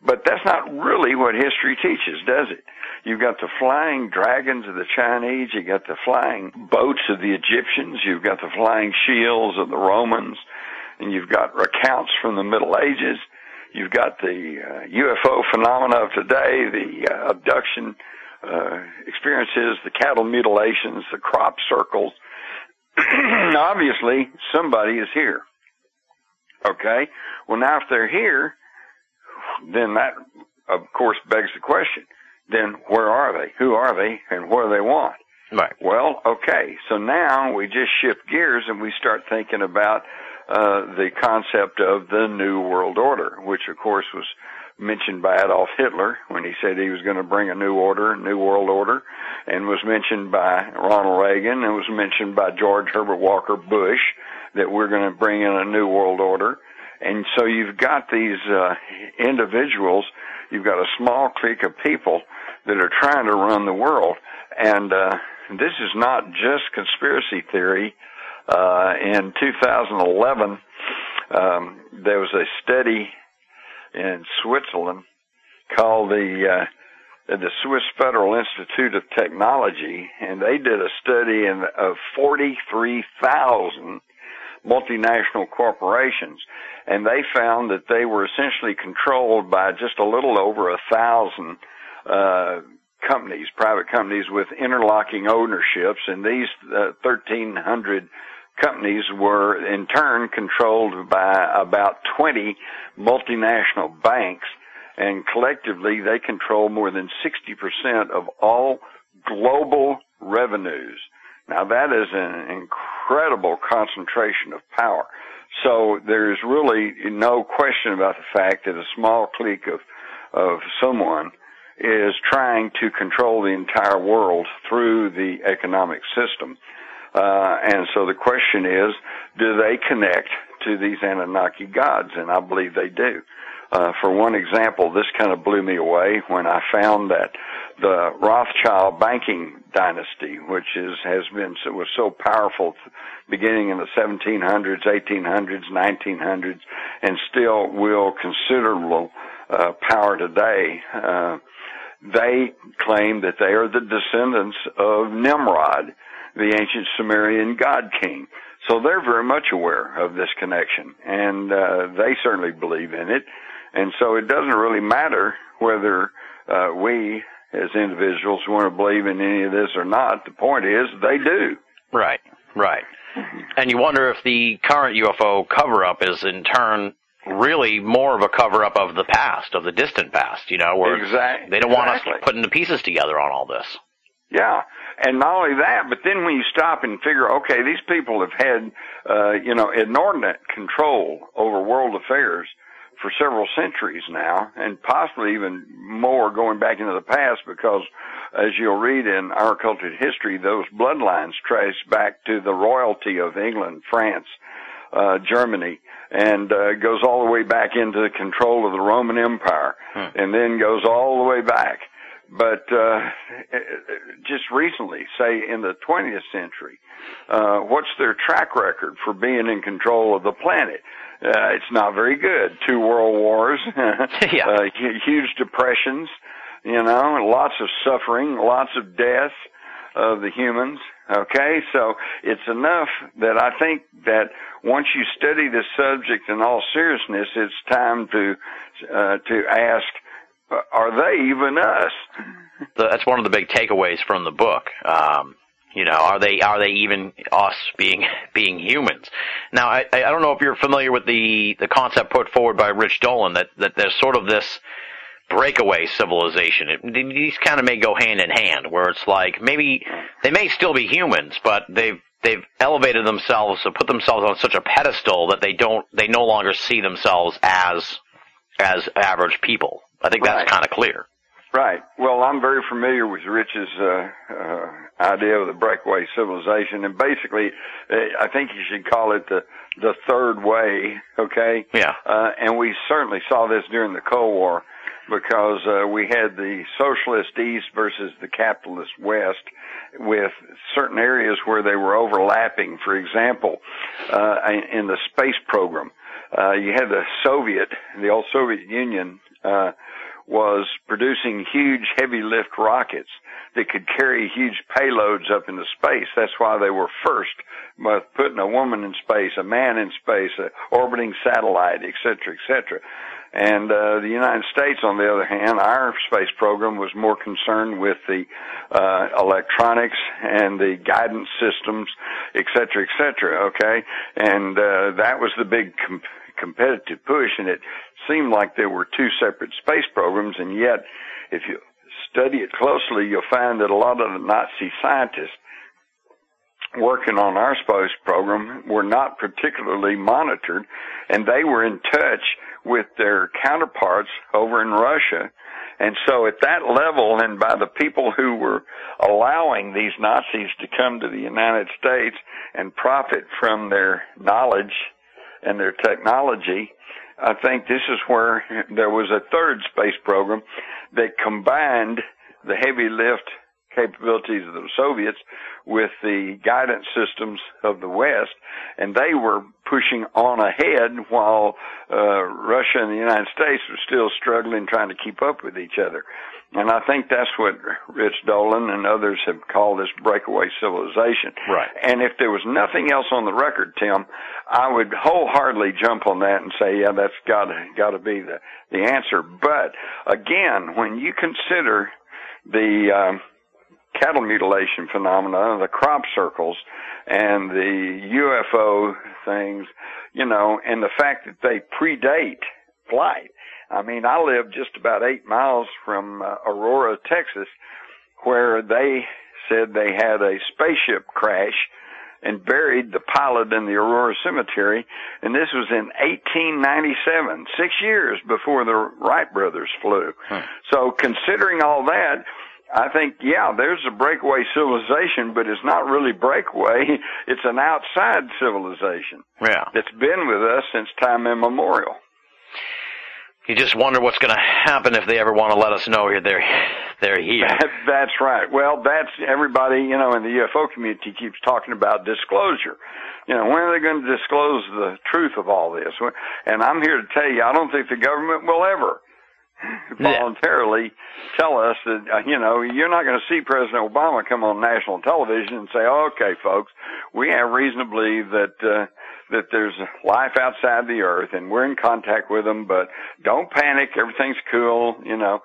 But that's not really what history teaches, does it? You've got the flying dragons of the Chinese. You've got the flying boats of the Egyptians. You've got the flying shields of the Romans, and you've got accounts from the Middle Ages. You've got the uh, UFO phenomena of today, the uh, abduction uh, experiences, the cattle mutilations, the crop circles. Obviously, somebody is here. Okay? Well, now if they're here, then that, of course, begs the question. Then where are they? Who are they? And what do they want? Right. Well, okay. So now we just shift gears and we start thinking about uh, the concept of the New World Order, which of course was mentioned by Adolf Hitler when he said he was going to bring a new order, new world order, and was mentioned by Ronald Reagan and was mentioned by George Herbert Walker Bush that we're going to bring in a new world order. And so you've got these uh, individuals, you've got a small clique of people that are trying to run the world. And uh, this is not just conspiracy theory. Uh, in 2011, um, there was a study in Switzerland called the uh, the Swiss Federal Institute of Technology, and they did a study in, of 43,000 multinational corporations, and they found that they were essentially controlled by just a little over a thousand uh, companies, private companies with interlocking ownerships, and these uh, 1,300 companies were in turn controlled by about 20 multinational banks, and collectively they control more than 60% of all global revenues. Now that is an incredible concentration of power. So there's really no question about the fact that a small clique of, of someone is trying to control the entire world through the economic system. Uh, and so the question is, do they connect to these Anunnaki gods? And I believe they do. Uh, for one example, this kind of blew me away when I found that the Rothschild banking dynasty, which is has been was so powerful, beginning in the 1700s, 1800s, 1900s, and still will considerable uh, power today. Uh, they claim that they are the descendants of Nimrod, the ancient Sumerian god king. So they're very much aware of this connection, and uh, they certainly believe in it. And so it doesn't really matter whether uh, we, as individuals, want to believe in any of this or not. The point is, they do. Right. Right. And you wonder if the current UFO cover up is in turn really more of a cover up of the past, of the distant past, you know, where Exact- they don't want us putting the pieces together on all this. Yeah, and not only that, but then when you stop and figure, okay, these people have had, uh, you know, inordinate control over world affairs for several centuries now, and possibly even more going back into the past, because as you'll read in our Occulted history, those bloodlines trace back to the royalty of England, France, uh, Germany, and uh, goes all the way back into the control of the Roman Empire, and then goes all the way back. But uh, just recently, say in the 20th century, uh, what's their track record for being in control of the planet? Uh, it's not very good. Two world wars, Yeah. uh, huge depressions, you know, lots of suffering, lots of death. of the humans. Okay, so it's enough that I think that once you study this subject in all seriousness, it's time to uh, to ask, uh, are they even us? That's one of the big takeaways from the book. Um, you know, are they are they even us being being humans? Now, I I don't know if you're familiar with the the concept put forward by Rich Dolan that that there's sort of this breakaway civilization. It, these kind of may go hand in hand, where it's like maybe they may still be humans, but they've they've elevated themselves or put themselves on such a pedestal that they don't they no longer see themselves as as average people. I think that's Right. kind of clear. Right. Well, I'm very familiar with Rich's uh, uh, idea of the breakaway civilization, and basically, uh, I think you should call it the the third way. Okay. Yeah. Uh, and we certainly saw this during the Cold War because uh, we had the socialist East versus the capitalist West with certain areas where they were overlapping. For example, uh, in in the space program, uh, you had the Soviet, the old Soviet Union, uh, was producing huge heavy lift rockets that could carry huge payloads up into space. That's why they were first with putting a woman in space, a man in space, orbiting satellite, et cetera, et cetera. And uh, the United States, on the other hand, our space program was more concerned with the uh, electronics and the guidance systems, et cetera, et cetera. Okay, and uh, that was the big com- competitive push, and it seemed like there were two separate space programs, and yet, if you study it closely, you'll find that a lot of the Nazi scientists working on our space program were not particularly monitored, and they were in touch with their counterparts over in Russia. And so at that level, and by the people who were allowing these Nazis to come to the United States and profit from their knowledge and their technology, I think this is where there was a third space program that combined the heavy lift capabilities of the Soviets with the guidance systems of the West, and they were pushing on ahead while uh, Russia and the United States were still struggling trying to keep up with each other. And I think that's what Rich Dolan and others have called this breakaway civilization. Right. And if there was nothing else on the record, Tim, I would wholeheartedly jump on that and say, yeah, that's got to got to be the the answer. But again, when you consider the um, cattle mutilation phenomena, the crop circles, and the UFO things, you know, and the fact that they predate flight. I mean, I live just about eight miles from uh, Aurora, Texas, where they said they had a spaceship crash and buried the pilot in the Aurora Cemetery, and this was in 1897, six years before the Wright brothers flew. So considering all that, I think, yeah, there's a breakaway civilization, but it's not really breakaway. It's an outside civilization Yeah. that's been with us since time immemorial. You just wonder what's going to happen if they ever want to let us know here they're they're here. That, that's right. Well, that's everybody, you know, in the UFO community keeps talking about disclosure. You know, when are they going to disclose the truth of all this? And I'm here to tell you, I don't think the government will ever Yeah. voluntarily tell us that, uh, you know, you're not going to see President Obama come on national television and say, okay, folks, we have reason to believe that, uh, that there's life outside the earth and we're in contact with them, but don't panic. Everything's cool, you know.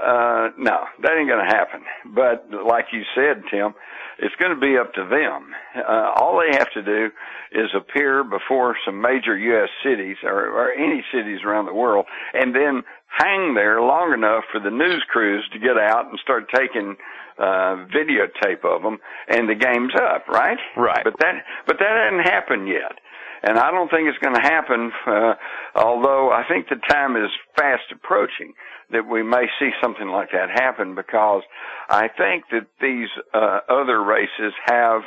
Uh, no, that ain't going to happen. But like you said, Tim, it's going to be up to them. Uh, all they have to do is appear before some major U.S. cities or, or any cities around the world and then hang there long enough for the news crews to get out and start taking uh videotape of them and the game's up right Right. but that but that hasn't happened yet and I don't think it's going to happen, uh, although I think the time is fast approaching that we may see something like that happen because I think that these uh, other races have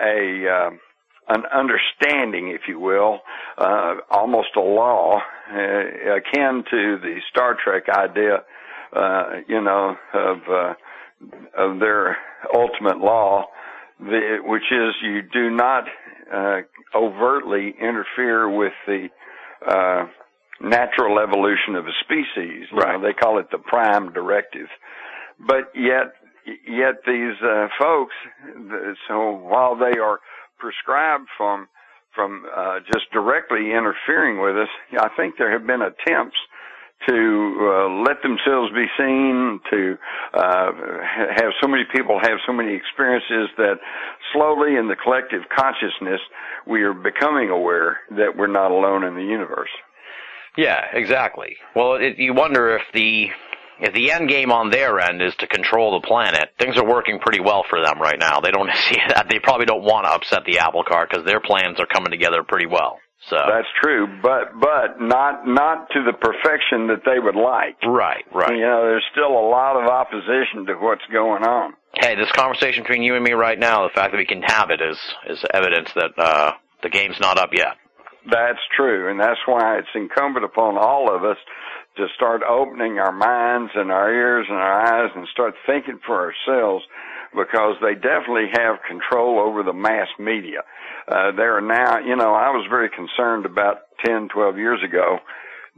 a uh, an understanding, if you will, uh, almost a law uh, akin to the Star Trek idea, uh, you know, of uh, of their ultimate law, the, which is you do not uh, overtly interfere with the uh, natural evolution of a species. You know, they call it the prime directive. But yet, yet these uh, folks, so while they are prescribed from from uh, just directly interfering with us, I think there have been attempts to uh, let themselves be seen, to uh, have so many people have so many experiences that slowly in the collective consciousness we are becoming aware that we're not alone in the universe. Yeah, exactly. Well, it, you wonder if the if the end game on their end is to control the planet, things are working pretty well for them right now. They don't see that. They probably don't want to upset the apple cart because their plans are coming together pretty well. So that's true, but but not not to the perfection that they would like. Right, right. You know, there's still a lot of opposition to what's going on. Hey, this conversation between you and me right now, the fact that we can have it is is evidence that uh the game's not up yet. That's true, and that's why it's incumbent upon all of us to start opening our minds and our ears and our eyes and start thinking for ourselves because they definitely have control over the mass media. Uh, there are now, you know, I was very concerned about 10, 12 years ago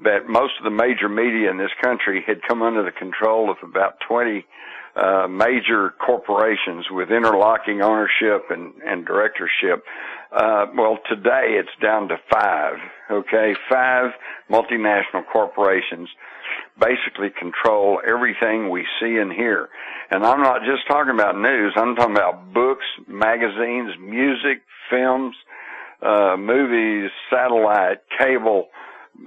that most of the major media in this country had come under the control of about 20 uh, major corporations with interlocking ownership and, and directorship. Uh, well, today it's down to five. Okay, five multinational corporations basically control everything we see and hear. And I'm not just talking about news. I'm talking about books, magazines, music, films, uh, movies, satellite, cable,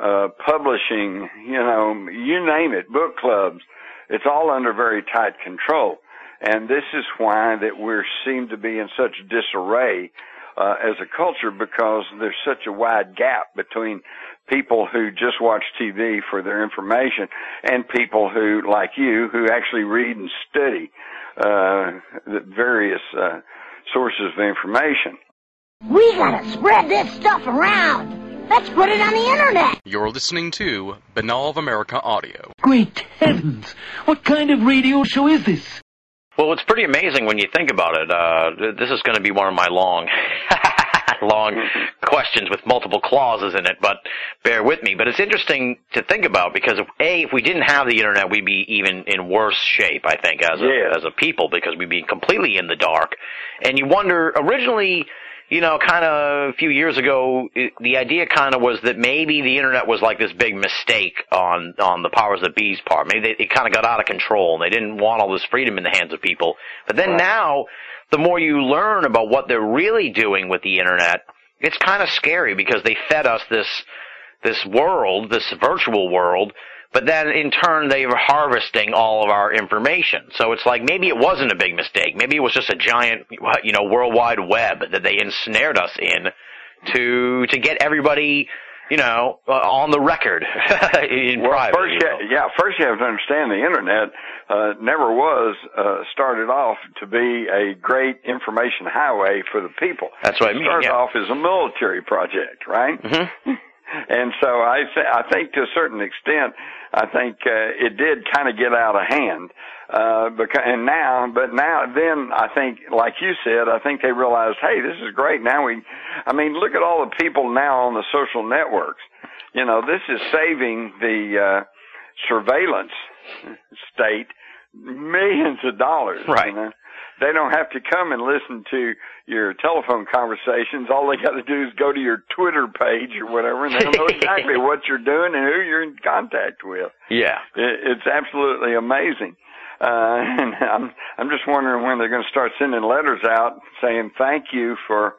uh, publishing, you know, you name it, book clubs. It's all under very tight control. And this is why that we seem to be in such disarray uh, as a culture because there's such a wide gap between people who just watch TV for their information and people who, like you, who actually read and study uh, the various uh, sources of information. We gotta spread this stuff around. Let's put it on the internet. You're listening to Binnall of America Audio. Great heavens! What kind of radio show is this? Well, it's pretty amazing when you think about it. Uh, this is going to be one of my long, long questions with multiple clauses in it, but bear with me. But it's interesting to think about because if, a, if we didn't have the internet, we'd be even in worse shape. I think as a, Yeah. as a people because we'd be completely in the dark. And you wonder originally. You know, kind of a few years ago, it, the idea kind of was that maybe the internet was like this big mistake on on the powers that be's part. Maybe they, it kind of got out of control, and they didn't want all this freedom in the hands of people. But then now, the more you learn about what they're really doing with the internet, it's kind of scary because they fed us this this world, this virtual world, but then in turn they were harvesting all of our information. So it's like maybe it wasn't a big mistake. Maybe it was just a giant, you know, worldwide web that they ensnared us in to to get everybody, you know, uh, on the record in Well, private. first, you know. yeah, first you have to understand the internet uh, never was uh, started off to be a great information highway for the people. That's what I It mean, started yeah. off as a military project, right? Mm-hmm. And so I, th- I think to a certain extent, I think uh, it did kind of get out of hand. Uh, because, and now, but now, then I think, like you said, I think they realized, hey, this is great. Now we, I mean, look at all the people now on the social networks. You know, this is saving the uh, surveillance state millions of dollars. Right. You know? They don't have to come and listen to your telephone conversations. All they got to do is go to your Twitter page or whatever, and they'll know exactly what you're doing and who you're in contact with. Yeah. It, it's absolutely amazing. Uh, and I'm, I'm just wondering when they're going to start sending letters out saying thank you for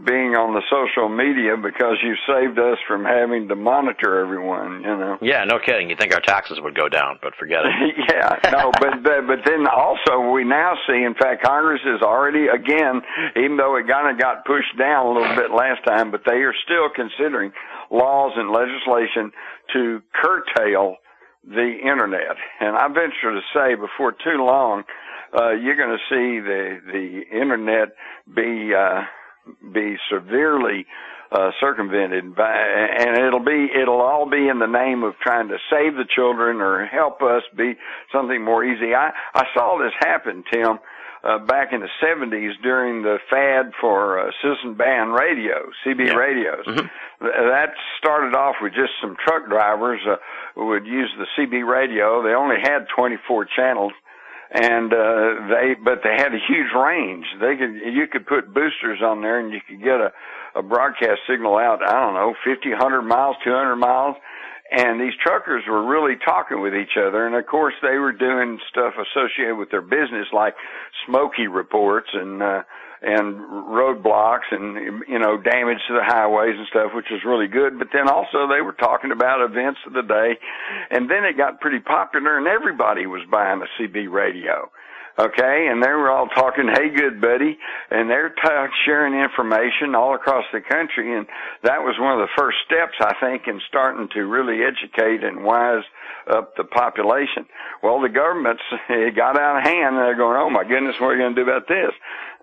being on the social media because you saved us from having to monitor everyone, you know. Yeah, no kidding. You think our taxes would go down, but forget it. yeah, no, but, but but then also we now see, in fact, Congress is already again, even though it kind of got pushed down a little bit last time, but they are still considering laws and legislation to curtail the internet. And I venture to say, before too long, uh, you're going to see the the internet be uh, be severely uh, circumvented by, and it'll be, it'll all be in the name of trying to save the children or help us be something more easy. I, I saw this happen, Tim, uh, back in the 70s during the fad for uh, citizen band radio, CB Yeah. radios. Mhm. Th- That started off with just some truck drivers uh, who would use the CB radio. They only had 24 channels and uh, they but they had a huge range. They could you could put boosters on there, and you could get a a broadcast signal out. I don't know, fifty, hundred miles, two hundred miles. And these truckers were really talking with each other, and of course they were doing stuff associated with their business, like smoky reports and uh, and roadblocks and you know damage to the highways and stuff, which was really good. But then also they were talking about events of the day, and then it got pretty popular, and everybody was buying a CB radio. Okay, and they were all talking, "Hey, good buddy," and they're t- sharing information all across the country, and that was one of the first steps, I think, in starting to really educate and wise up the population. Well, the government's it got out of hand, and they're going, "Oh my goodness, what are you going to do about this?"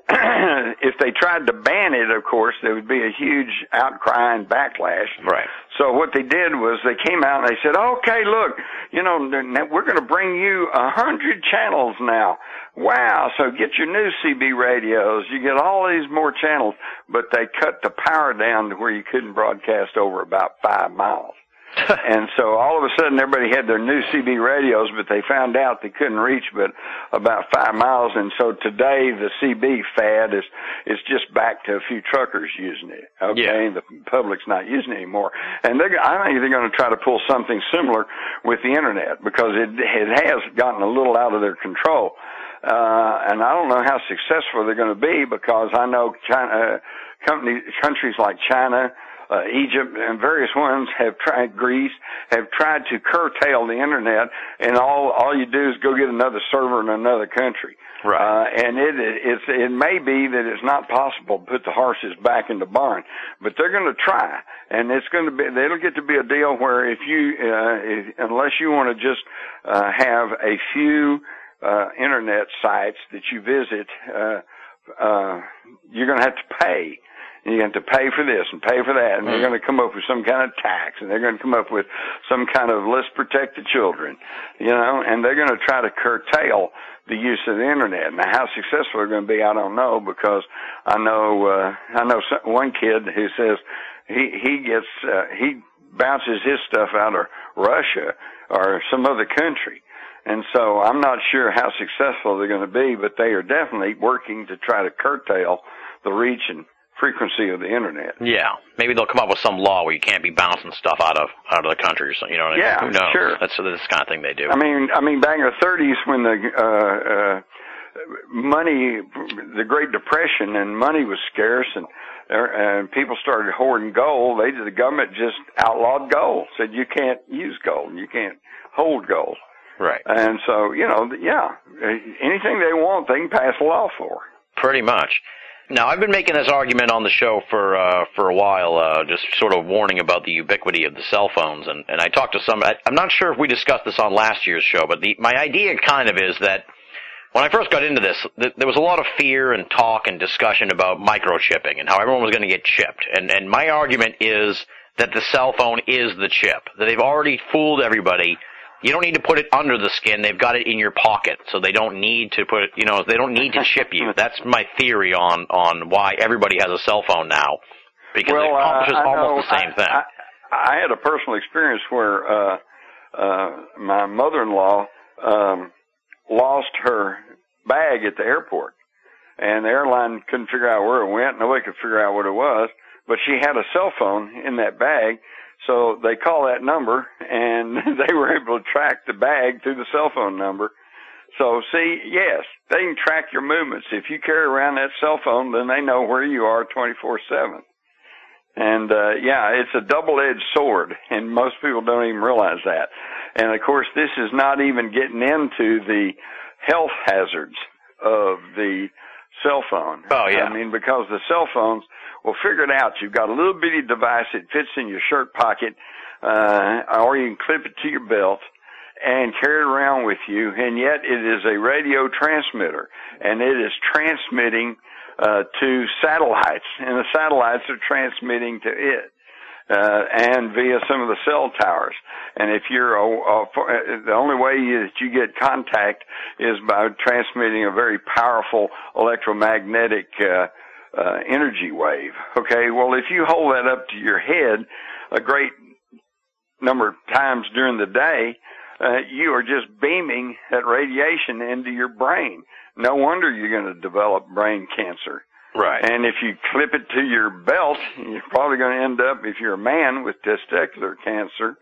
if they tried to ban it, of course, there would be a huge outcry and backlash. Right. So what they did was they came out and they said, "Okay, look, you know, we're going to bring you a hundred channels now. Wow! So get your new CB radios. You get all these more channels, but they cut the power down to where you couldn't broadcast over about five miles." and so all of a sudden everybody had their new CB radios, but they found out they couldn't reach but about five miles. And so today the CB fad is, is just back to a few truckers using it. Okay. Yeah. The public's not using it anymore. And they're, I think they're going to try to pull something similar with the internet because it, it has gotten a little out of their control. Uh, and I don't know how successful they're going to be because I know China, uh, companies, countries like China, uh, Egypt and various ones have tried, Greece, have tried to curtail the internet and all, all you do is go get another server in another country. Right. Uh, and it, it's, it may be that it's not possible to put the horses back in the barn, but they're going to try. And it's going to be, it'll get to be a deal where if you, uh, if, unless you want to just, uh, have a few, uh, internet sites that you visit, uh, uh, you're going to have to pay and you have to pay for this and pay for that, and they're going to come up with some kind of tax, and they're going to come up with some kind of let's protect the children, you know, and they're going to try to curtail the use of the internet. Now, how successful they're going to be, I don't know, because I know uh, I know some, one kid who says he he gets uh, he bounces his stuff out of Russia or some other country. And so I'm not sure how successful they're going to be, but they are definitely working to try to curtail the reach and frequency of the internet. Yeah, maybe they'll come up with some law where you can't be bouncing stuff out of out of the country or something. You know what I mean? Yeah, Who knows? sure. That's this kind of thing they do. I mean, I mean, back in the 30s when the uh, uh, money, the Great Depression, and money was scarce, and and people started hoarding gold. They the government just outlawed gold. Said you can't use gold, you can't hold gold. right. And so, you know, yeah, anything they want, they can pass a law for. Pretty much. Now, I've been making this argument on the show for uh, for a while, uh, just sort of warning about the ubiquity of the cell phones, and, and I talked to some. I, I'm not sure if we discussed this on last year's show, but the my idea kind of is that when I first got into this, th- there was a lot of fear and talk and discussion about microchipping and how everyone was going to get chipped, and and my argument is that the cell phone is the chip. That they've already fooled everybody. You don't need to put it under the skin. They've got it in your pocket, so they don't need to put it. You know, they don't need to chip you. That's my theory on on why everybody has a cell phone now, because it accomplishes uh, almost know, the same I, thing. I, I had a personal experience where uh, uh, my mother-in-law um, lost her bag at the airport, and the airline couldn't figure out where it went. Nobody could figure out what it was, but she had a cell phone in that bag. So they call that number, and they were able to track the bag through the cell phone number. So see, yes, they can track your movements. If you carry around that cell phone, then they know where you are 24/7. And uh yeah, it's a double-edged sword, and most people don't even realize that. And of course, this is not even getting into the health hazards of the cell phone. Oh, yeah. I mean, because the cell phones, well, figure it out. You've got a little bitty device that fits in your shirt pocket, uh, or you can clip it to your belt and carry it around with you, and yet it is a radio transmitter, and it is transmitting uh, to satellites, and the satellites are transmitting to it. Uh, and via some of the cell towers. And if you're, a, a, the only way that you get contact is by transmitting a very powerful electromagnetic, uh, uh, energy wave. Okay. Well, if you hold that up to your head a great number of times during the day, uh, you are just beaming that radiation into your brain. No wonder you're going to develop brain cancer. Right. And if you clip it to your belt, you're probably going to end up, if you're a man, with testicular cancer,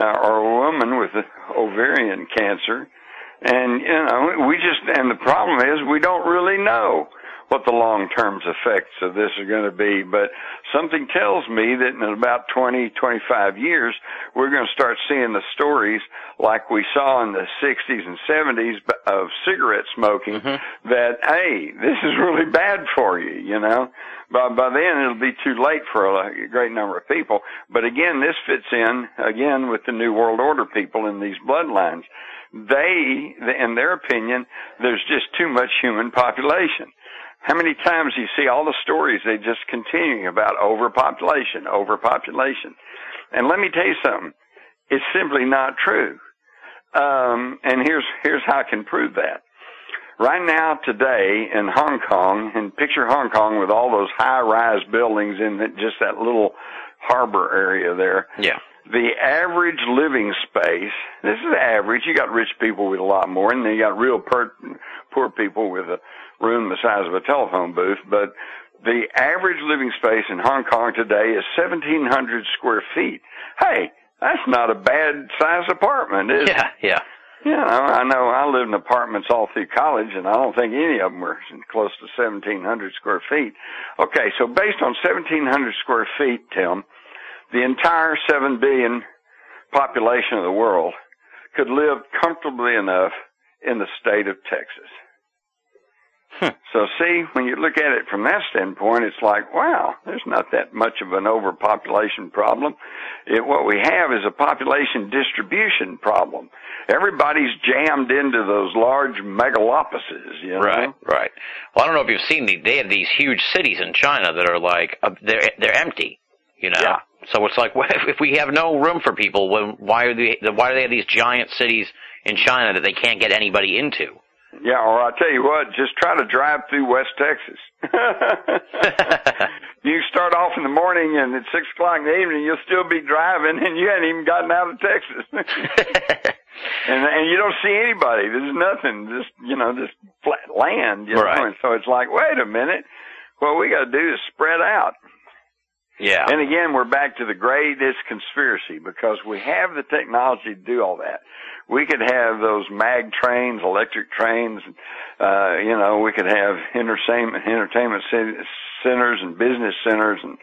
uh, or a woman with ovarian cancer. And, you know, we just, and the problem is we don't really know what the long-term effects of this are going to be, but something tells me that in about 20, 25 years, we're going to start seeing the stories like we saw in the 60s and 70s of cigarette smoking Mm-hmm. that, hey, this is really bad for you, you know? By, by then it'll be too late for a great number of people. But again, this fits in, again, with the New World Order people in these bloodlines. They, in their opinion, there's just too much human population. How many times you see all the stories they just continuing about overpopulation, overpopulation. And let me tell you something. It's simply not true. Um, and here's, here's how I can prove that. Right now, today in Hong Kong, and picture Hong Kong with all those high-rise buildings in the, just that little harbor area there. Yeah. The average living space, this is average, you got rich people with a lot more, and then you got real per, poor people with a room the size of a telephone booth, but the average living space in Hong Kong today is 1,700 square feet. Hey, that's not a bad size apartment, is it? Yeah, yeah. Yeah, I know. I lived in apartments all through college, and I don't think any of them were close to 1,700 square feet. Okay, so based on 1,700 square feet, Tim, the entire 7 billion population of the world could live comfortably enough in the state of Texas. So see, when you look at it from that standpoint, it's like, wow, there's not that much of an overpopulation problem. It, what we have is a population distribution problem. Everybody's jammed into those large megalopolises, you know? Right, right. Well, I don't know if you've seen the, they have these huge cities in China that are like, uh, they're, they're empty, you know? Yeah. So it's like, well, if we have no room for people, when, why are they, why do they have these giant cities in China that they can't get anybody into? Yeah, or I tell you what, just try to drive through West Texas. you start off in the morning and at six o'clock in the evening you'll still be driving and you hadn't even gotten out of Texas. and and you don't see anybody. There's nothing. Just you know, just flat land. You know? Right. And so it's like, wait a minute. What we got to do is spread out. Yeah. And again, we're back to the greatest conspiracy because we have the technology to do all that. We could have those mag trains, electric trains, uh, you know, we could have entertainment, entertainment centers and business centers and,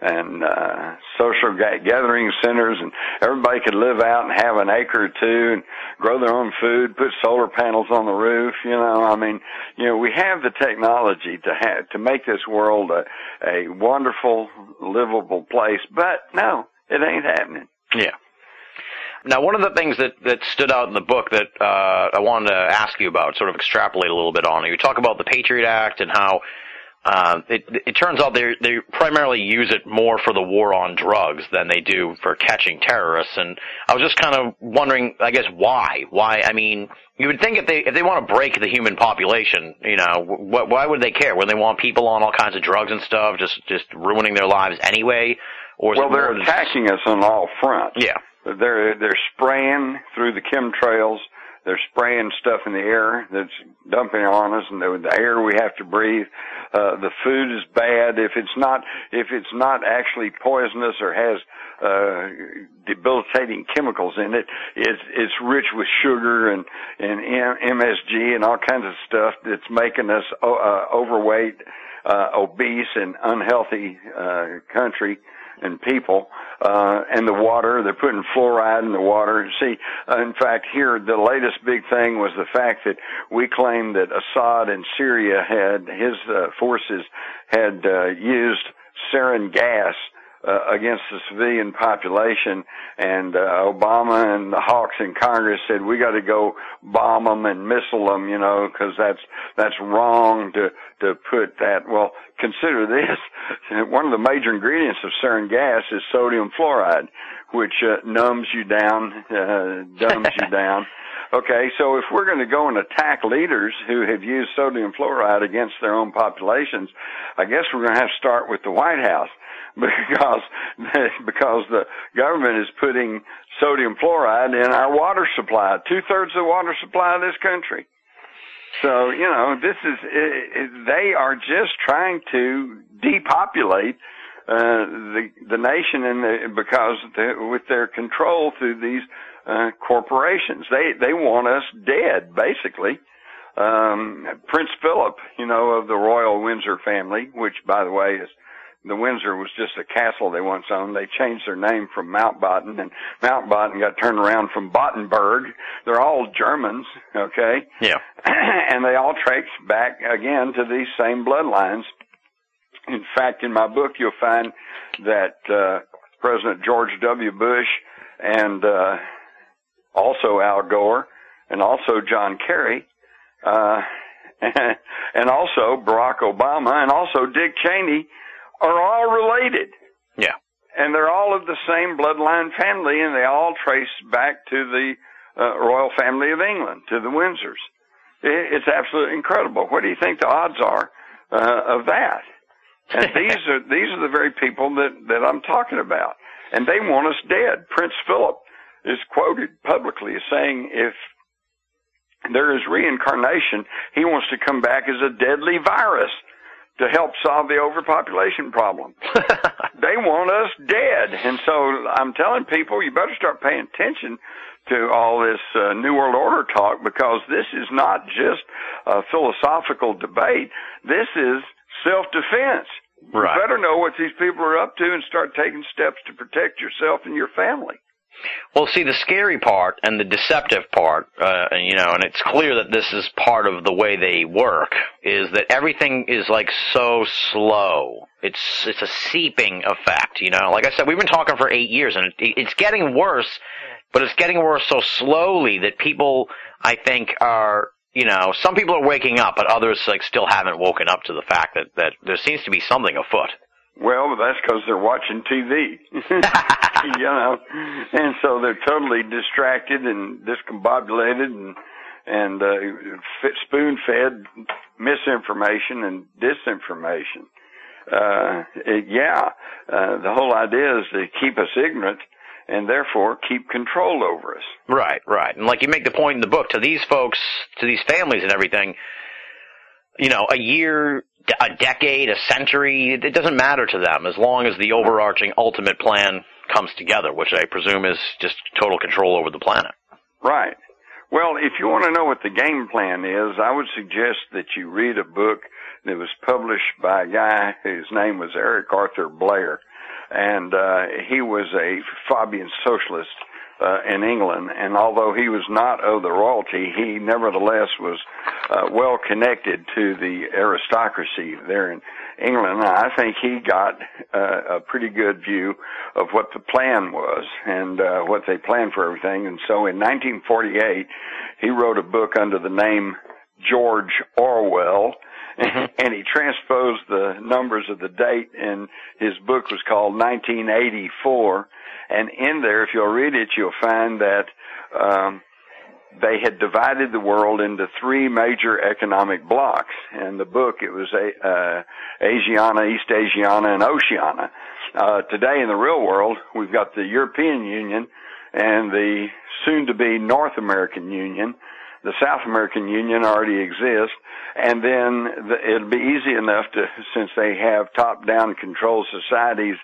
and, uh, social ga- gathering centers and everybody could live out and have an acre or two and grow their own food, put solar panels on the roof, you know, I mean, you know, we have the technology to have, to make this world a, a wonderful, livable place, but no, it ain't happening. Yeah. Now, one of the things that, that stood out in the book that uh, I wanted to ask you about, sort of extrapolate a little bit on, you talk about the Patriot Act and how uh, it, it turns out they they primarily use it more for the war on drugs than they do for catching terrorists. And I was just kind of wondering, I guess, why? Why? I mean, you would think if they if they want to break the human population, you know, wh- why would they care? When they want people on all kinds of drugs and stuff, just just ruining their lives anyway? Or Well, they're attacking us on all fronts. Yeah. They're they're spraying through the chemtrails. They're spraying stuff in the air that's dumping on us, and the, air we have to breathe. Uh, the food is bad if it's not if it's not actually poisonous or has uh, debilitating chemicals in it. It's it's rich with sugar and and MSG and all kinds of stuff that's making us uh, overweight, uh, obese, and unhealthy uh, country and people, uh, and the water. They're putting fluoride in the water. See, uh, in fact, here the latest big thing was the fact that we claim that Assad in Syria had his uh, forces had uh, used sarin gas uh, against the civilian population, and uh, Obama and the hawks in Congress said we got to go bomb them and missile them, you know, because that's that's wrong to to put that. Well, consider this: one of the major ingredients of sarin gas is sodium fluoride. which uh, numbs you down, uh, dumbs you down. Okay, so if we're going to go and attack leaders who have used sodium fluoride against their own populations, I guess we're going to have to start with the White House because because the government is putting sodium fluoride in our water supply, two thirds of the water supply of this country. So you know, this is it, it, they are just trying to depopulate uh, the the nation, and the, because the, with their control through these uh, corporations, they they want us dead, basically. Um, Prince Philip, you know, of the royal Windsor family, which, by the way, is the Windsor was just a castle they once owned. They changed their name from Mountbatten, and Mountbatten got turned around from Battenberg. They're all Germans, okay? Yeah. and they all trace back again to these same bloodlines. In fact, in my book, you'll find that uh, President George W. Bush and uh, also Al Gore and also John Kerry uh, and also Barack Obama and also Dick Cheney are all related. Yeah. And they're all of the same bloodline family and they all trace back to the uh, royal family of England, to the Windsors. It, it's absolutely incredible. What do you think the odds are uh, of that? And these are these are the very people that that I'm talking about, and they want us dead. Prince Philip is quoted publicly as saying, "If there is reincarnation, he wants to come back as a deadly virus to help solve the overpopulation problem. they want us dead, and so I'm telling people, you better start paying attention to all this uh, New World Order talk because this is not just a philosophical debate. This is self-defense. Right. You better know what these people are up to and start taking steps to protect yourself and your family. Well, see, the scary part and the deceptive part, uh, you know, and it's clear that this is part of the way they work, is that everything is like so slow. It's it's a seeping effect, you know. Like I said, we've been talking for eight years, and it, it's getting worse, but it's getting worse so slowly that people, I think, are you know, some people are waking up, but others like still haven't woken up to the fact that that there seems to be something afoot. Well, that's because they're watching TV, you know, and so they're totally distracted and discombobulated and and uh, spoon fed misinformation and disinformation. Uh, it, yeah, uh, the whole idea is to keep us ignorant and therefore keep control over us. Right, right. And like you make the point in the book to these folks, to these families and everything, you know, a year, a decade, a century, it doesn't matter to them as long as the overarching ultimate plan comes together, which I presume is just total control over the planet. Right. Well, if you want to know what the game plan is, I would suggest that you read a book that was published by a guy whose name was Eric Arthur Blair and uh, he was a Fabian socialist uh, in England. And although he was not of the royalty, he nevertheless was uh, well connected to the aristocracy there in England. I think he got uh, a pretty good view of what the plan was and uh, what they planned for everything. And so in 1948, he wrote a book under the name George Orwell mm-hmm. and he transposed the numbers of the date and his book was called 1984 and in there if you'll read it you'll find that um they had divided the world into three major economic blocks. And the book, it was a, uh, Asiana, East Asiana, and Oceania. Uh, today in the real world, we've got the European Union and the soon to be North American Union. The South American Union already exists and then the, it'll be easy enough to, since they have top-down control societies,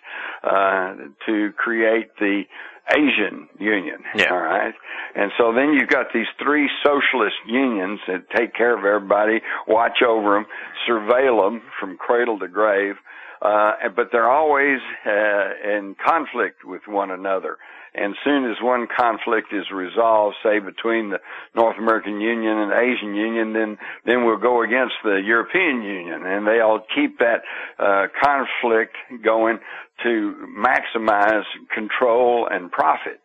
uh, to create the Asian Union. Yeah. All right. And so then you've got these three socialist unions that take care of everybody, watch over them, surveil them from cradle to grave. Uh, but they're always uh, in conflict with one another and soon as one conflict is resolved, say between the North American Union and Asian Union, then then we'll go against the European Union, and they'll keep that uh, conflict going to maximize control and profit.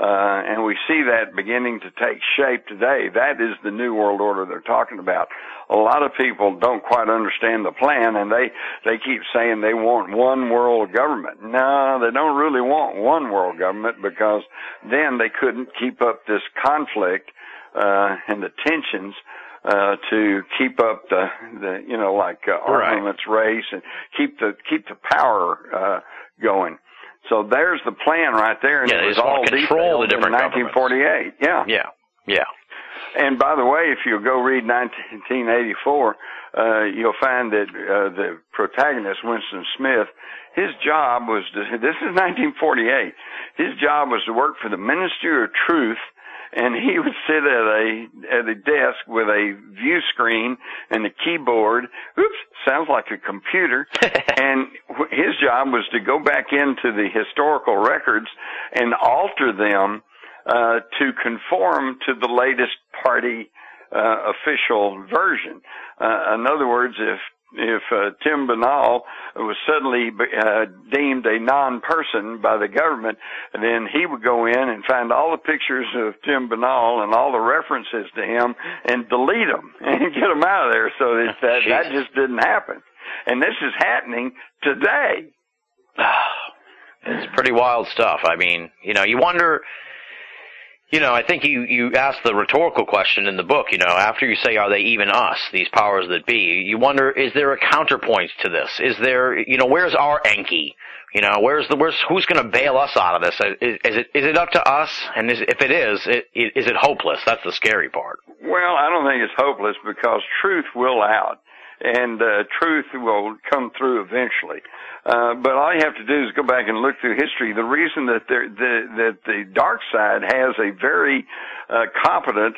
Uh, and we see that beginning to take shape today. That is the new world order they're talking about. A lot of people don't quite understand the plan and they, they keep saying they want one world government. No, they don't really want one world government because then they couldn't keep up this conflict, uh, and the tensions uh, to keep up the, the you know, like uh, armaments race and keep the keep the power uh, going. So there's the plan right there, and Yeah, it was all control detailed in 1948. Yeah. Yeah. Yeah. And by the way, if you go read 1984, uh, you'll find that uh, the protagonist, Winston Smith, his job was to, this is 1948. His job was to work for the Ministry of Truth, and he would sit at a at a desk with a view screen and a keyboard. Oops, sounds like a computer. and his job was to go back into the historical records and alter them uh, to conform to the latest party uh, official version. Uh, in other words, if if uh, Tim Binnall was suddenly uh, deemed a non-person by the government, then he would go in and find all the pictures of Tim Binnall and all the references to him and delete them and get them out of there. So that that, that just didn't happen. And this is happening today. It's pretty wild stuff. I mean, you know, you wonder. You know, I think you you asked the rhetorical question in the book. You know, after you say, "Are they even us?" These powers that be. You wonder, is there a counterpoint to this? Is there, you know, where's our Enki? You know, where's the where's who's going to bail us out of this? Is, is it is it up to us? And is, if it is, it, is it hopeless? That's the scary part. Well, I don't think it's hopeless because truth will out, and uh, truth will come through eventually. Uh, but all you have to do is go back and look through history. The reason that there, the that the dark side has a very uh, competent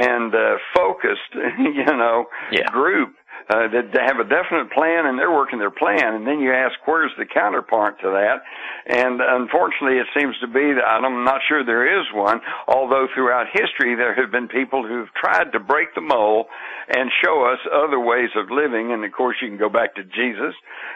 and uh, focused, you know, Yeah. group uh, that they have a definite plan and they're working their plan. And then you ask, where's the counterpart to that? And unfortunately, it seems to be that I'm not sure there is one. Although throughout history there have been people who've tried to break the mold and show us other ways of living. And of course, you can go back to Jesus,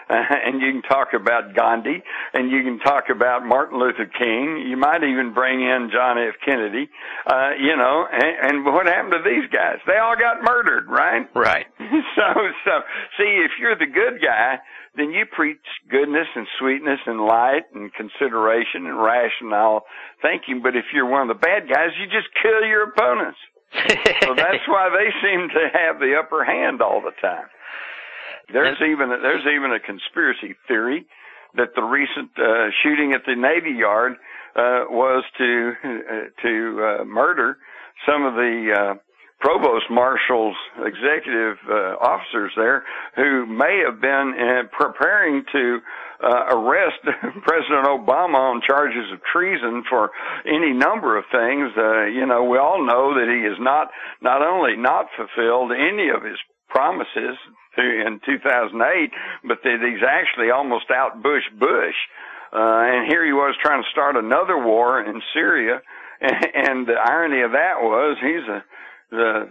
uh, and you can talk about Gandhi, and you can talk about Martin Luther King. You might even bring in John F. Kennedy. Uh, you know, and, and what happened to these guys? They all got murdered, right? Right. so, so, see, if you're the good guy, then you preach goodness and sweetness and light and consideration and rational thinking. But if you're one of the bad guys, you just kill your opponents. So that's why they seem to have the upper hand all the time. There's even a, there's even a conspiracy theory that the recent uh, shooting at the Navy Yard uh, was to uh, to uh, murder some of the uh, provost marshals, executive uh, officers there, who may have been uh, preparing to uh, arrest President Obama on charges of treason for any number of things. Uh, you know, we all know that he has not not only not fulfilled any of his promises in 2008, but that he's actually almost out Bush Bush. And here he was trying to start another war in Syria. And, and the irony of that was he's a, the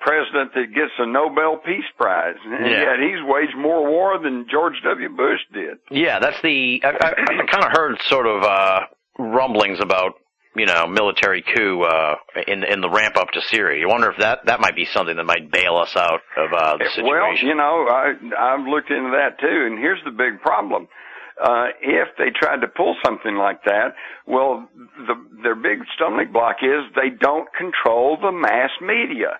president that gets a Nobel Peace Prize. And Yeah. yet he's waged more war than George W. Bush did. Yeah, that's the. I, I, I kind of heard sort of uh, rumblings about you know military coup uh, in in the ramp up to Syria. You wonder if that that might be something that might bail us out of uh, the situation. Well, you know, I, I've looked into that too, and here's the big problem. Uh, if they tried to pull something like that, well, the, their big stumbling block is they don't control the mass media.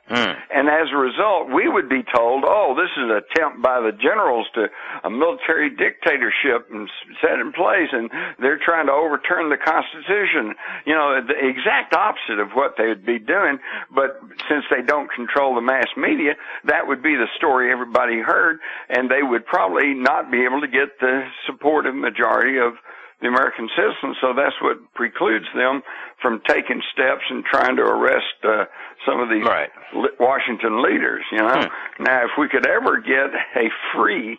And as a result, we would be told, oh, this is an attempt by the generals to a military dictatorship and set in place, and they're trying to overturn the Constitution. You know, the exact opposite of what they would be doing. But since they don't control the mass media, that would be the story everybody heard, and they would probably not be able to get the majority of the American citizens. So that's what precludes them from taking steps and trying to arrest uh, some of these Right. Washington leaders. You know, now if we could ever get a free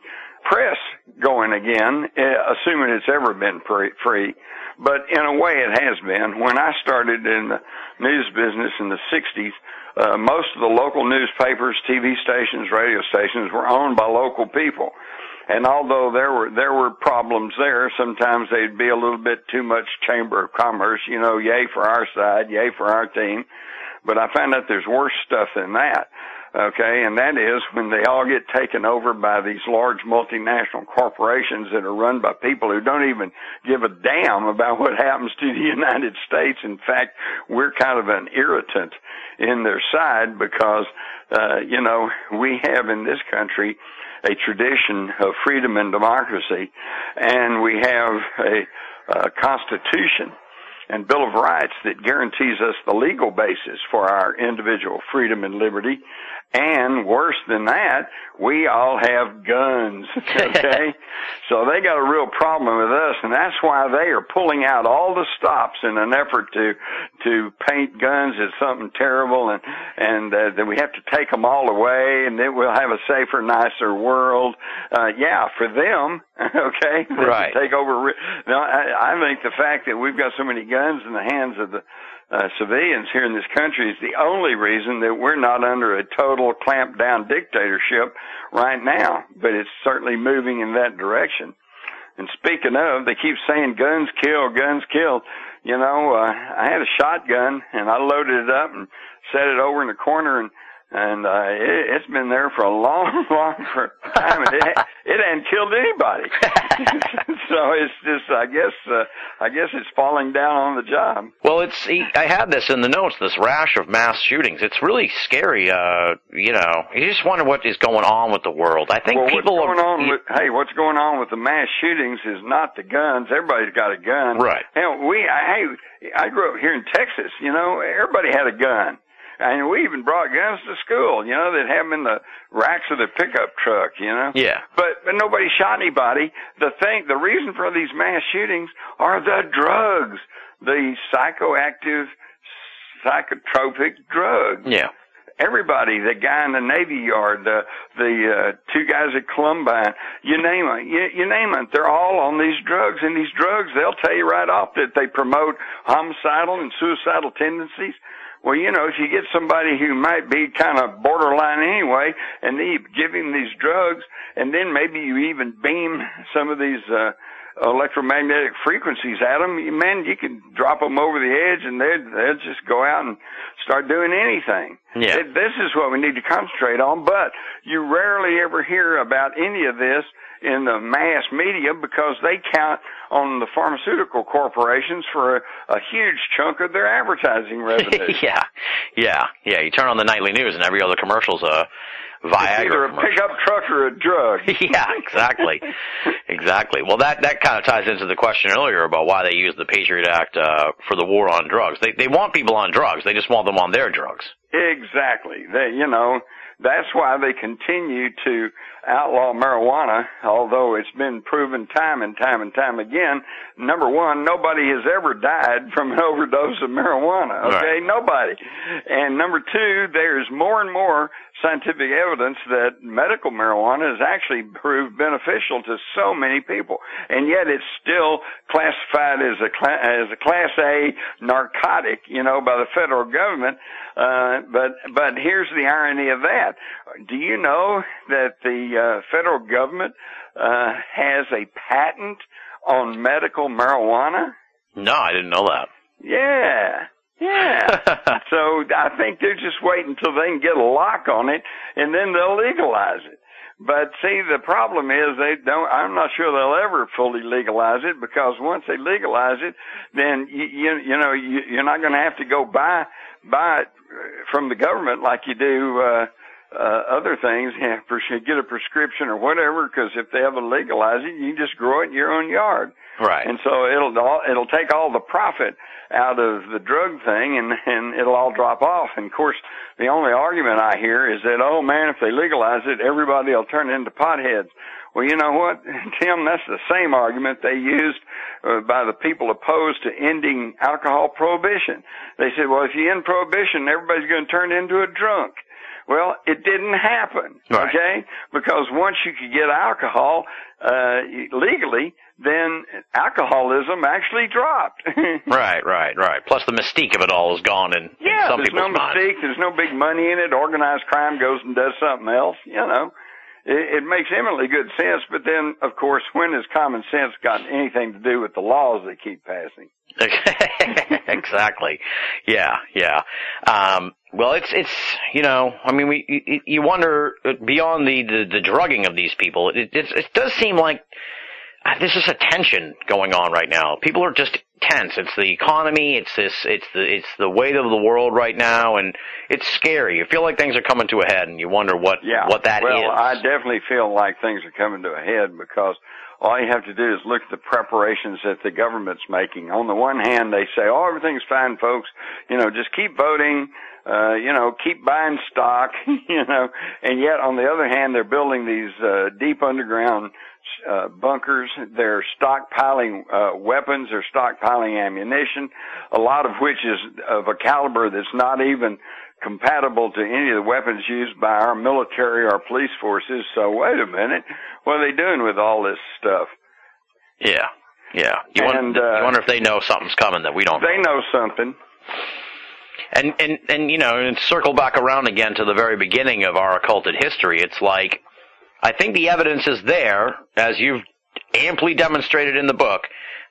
press going again, uh, assuming it's ever been free, but in a way it has been. When I started in the news business in the 60s, uh, most of the local newspapers, TV stations, radio stations were owned by local people. And although there were there were problems there, sometimes they'd be a little bit too much Chamber of Commerce, you know, yay for our side, yay for our team. But I found out there's worse stuff than that. Okay, and that is when they all get taken over by these large multinational corporations that are run by people who don't even give a damn about what happens to the United States. In fact, we're kind of an irritant in their side because, uh, you know, we have in this country a tradition of freedom and democracy, and we have a, a constitution and Bill of Rights that guarantees us the legal basis for our individual freedom and liberty. And worse than that, we all have guns. Okay? so they got a real problem with us and that's why they are pulling out all the stops in an effort to, to paint guns as something terrible and, and uh, that we have to take them all away and then we'll have a safer, nicer world. Uh, yeah, for them, okay? Right. Take over. No, I, I think the fact that we've got so many guns in the hands of the uh, civilians here in this country is the only reason that we're not under a total clamp down dictatorship right now. But it's certainly moving in that direction. And speaking of, they keep saying guns kill, guns kill. You know, uh, I had a shotgun and I loaded it up and set it over in the corner and and uh, it, it's been there for a long, long time. And it it hadn't killed anybody, so it's just I guess uh, I guess it's falling down on the job. Well, it's I had this in the notes. This rash of mass shootings. It's really scary. Uh, you know, you just wonder what is going on with the world. I think well, people what's going are, on with hey, what's going on with the mass shootings is not the guns. Everybody's got a gun, Right. And we, I, hey, I grew up here in Texas. You know, everybody had a gun. And we even brought guns to school, you know, they'd have them in the racks of the pickup truck, you know. Yeah. But but nobody shot anybody. The thing, the reason for these mass shootings are the drugs, the psychoactive, psychotropic drugs. Yeah. Everybody, the guy in the Navy Yard, the the uh, two guys at Columbine, you name it, you, you name it, they're all on these drugs. And these drugs, they'll tell you right off that they promote homicidal and suicidal tendencies. Well, you know, if you get somebody who might be kind of borderline anyway, and then you give him these drugs, and then maybe you even beam some of these uh, electromagnetic frequencies at them, you, man, you can drop them over the edge, and they'll they'll just go out and start doing anything. Yeah. It- This is what we need to concentrate on, but you rarely ever hear about any of this in the mass media because they count on the pharmaceutical corporations for a, a huge chunk of their advertising revenue. yeah. Yeah. Yeah. You turn on the nightly news and every other commercial's a It's Viagra either a commercial. pickup truck or a drug. yeah, exactly, exactly. Well, that that kind of ties into the question earlier about why they use the Patriot Act uh, for the war on drugs. They they want people on drugs. They just want them on their drugs. Exactly. They, you know, that's why they continue to outlaw marijuana, although it's been proven time and time and time again. Number one, nobody has ever died from an overdose of marijuana. Okay, Right. nobody. And number two, there's more and more scientific evidence that medical marijuana has actually proved beneficial to so many people, and yet it's still classified as a cla- as a class A narcotic, you know, by the federal government. Uh, but but here's the irony of that. Do you know that the uh, federal government uh, has a patent on medical marijuana? No, I didn't know that. Yeah. Yeah. so I think they're just waiting until they can get a lock on it and then they'll legalize it. But see, the problem is they don't, I'm not sure they'll ever fully legalize it because once they legalize it, then you, you, you know, you, you're not going to have to go buy, buy it from the government like you do, uh, uh, other things, pres- get a prescription or whatever, because if they ever legalize it, you can just grow it in your own yard. Right. And so it'll all, it'll take all the profit out of the drug thing and, and it'll all drop off. And of course, the only argument I hear is that, oh man, if they legalize it, everybody will turn into potheads. Well, you know what, Tim, that's the same argument they used uh, by the people opposed to ending alcohol prohibition. They said, well, if you end prohibition, everybody's going to turn into a drunk. Well, it didn't happen, Right. okay? Because once you could get alcohol uh, legally, then alcoholism actually dropped. Right, right, right. Plus the mystique of it all is gone in Yeah, some there's no minds. There's no big money in it. Organized crime goes and does something else. You know, it, it makes eminently good sense. But then, of course, when has common sense got anything to do with the laws they keep passing? exactly. Yeah, yeah. Um, well, it's it's you know, I mean, we you, you wonder uh, beyond the, the the drugging of these people. It it, it does seem like uh, there's just a tension going on right now. People are just tense. It's the economy. It's this. It's the it's the weight of the world right now, and it's scary. You feel like things are coming to a head, and you wonder what Yeah. what that is. well, I definitely feel like things are coming to a head because all you have to do is look at the preparations that the government's making. On the one hand, they say, "Oh, everything's fine, folks. You know, just keep voting. Uh, you know, keep buying stock. you know." And yet, on the other hand, they're building these uh, deep underground uh, bunkers. They're stockpiling uh, weapons. They're stockpiling ammunition. A lot of which is of a caliber that's not even compatible to any of the weapons used by our military or police forces. So wait a minute, what are they doing with all this stuff? yeah, yeah. You, And, wonder, uh, you wonder if they know something's coming that we don't. They know something. And and and you know, and circle back around again to the very beginning of our occulted history. It's like I think the evidence is there, as you've amply demonstrated in the book,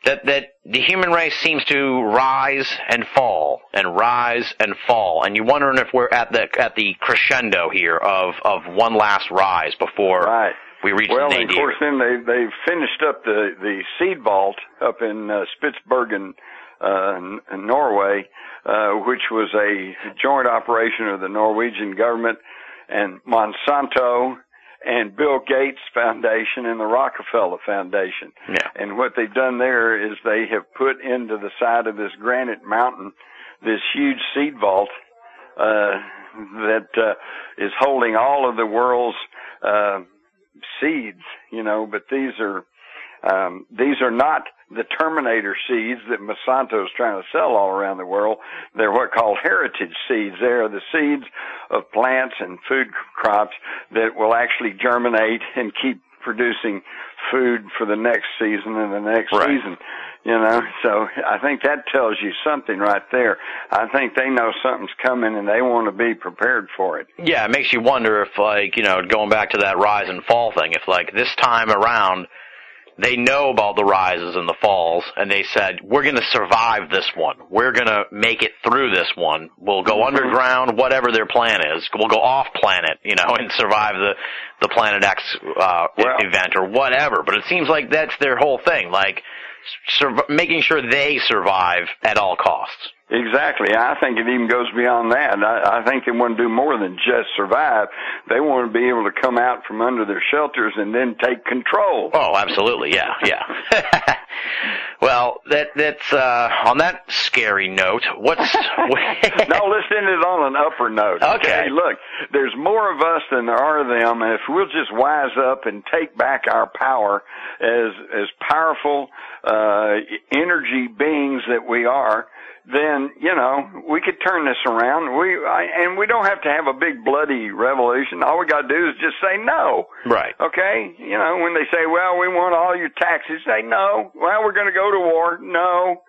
that that the human race seems to rise and fall and rise and fall, and you're wondering if we're at the at the crescendo here of of one last rise before Right. we reach Well, the and of course, then they they've finished up the the seed vault up in uh, Spitsbergen, uh, Norway, uh, which was a joint operation of the Norwegian government and Monsanto and Bill Gates Foundation and the Rockefeller Foundation. Yeah. And what they've done there is they have put into the side of this granite mountain this huge seed vault uh, that uh, is holding all of the world's uh, seeds, you know, but these are um, these are not the Terminator seeds that Monsanto is trying to sell all around the world. They're what called heritage seeds. They are the seeds of plants and food crops that will actually germinate and keep producing food for the next season and the next Right. season. You know, so I think that tells you something right there. I think they know something's coming and they want to be prepared for it. Yeah, it makes you wonder if, like, you know, going back to that rise and fall thing, if, like, this time around, they know about the rises and the falls, and they said, we're going to survive this one. We're going to make it through this one. We'll go underground, whatever their plan is. We'll go off planet, you know, and survive the, the Planet X, uh, Well- event or whatever. But it seems like that's their whole thing, like, sur- making sure they survive at all costs. Exactly. I think it even goes beyond that. I, I think they want to do more than just survive. They want to be able to come out from under their shelters and then take control. Oh, absolutely, yeah, yeah. well, that that's uh, on that scary note. What's no, let's end it on an upper note. Okay. Look, there's more of us than there are of them, and if we'll just wise up and take back our power as as powerful uh, energy beings that we are, then you know we could turn this around. We I, and we don't have to have a big bloody revolution. All we got to do is just say no. right? Okay, you know, when they say, well, we want all your taxes, say no. Well, we're going to go to war. No.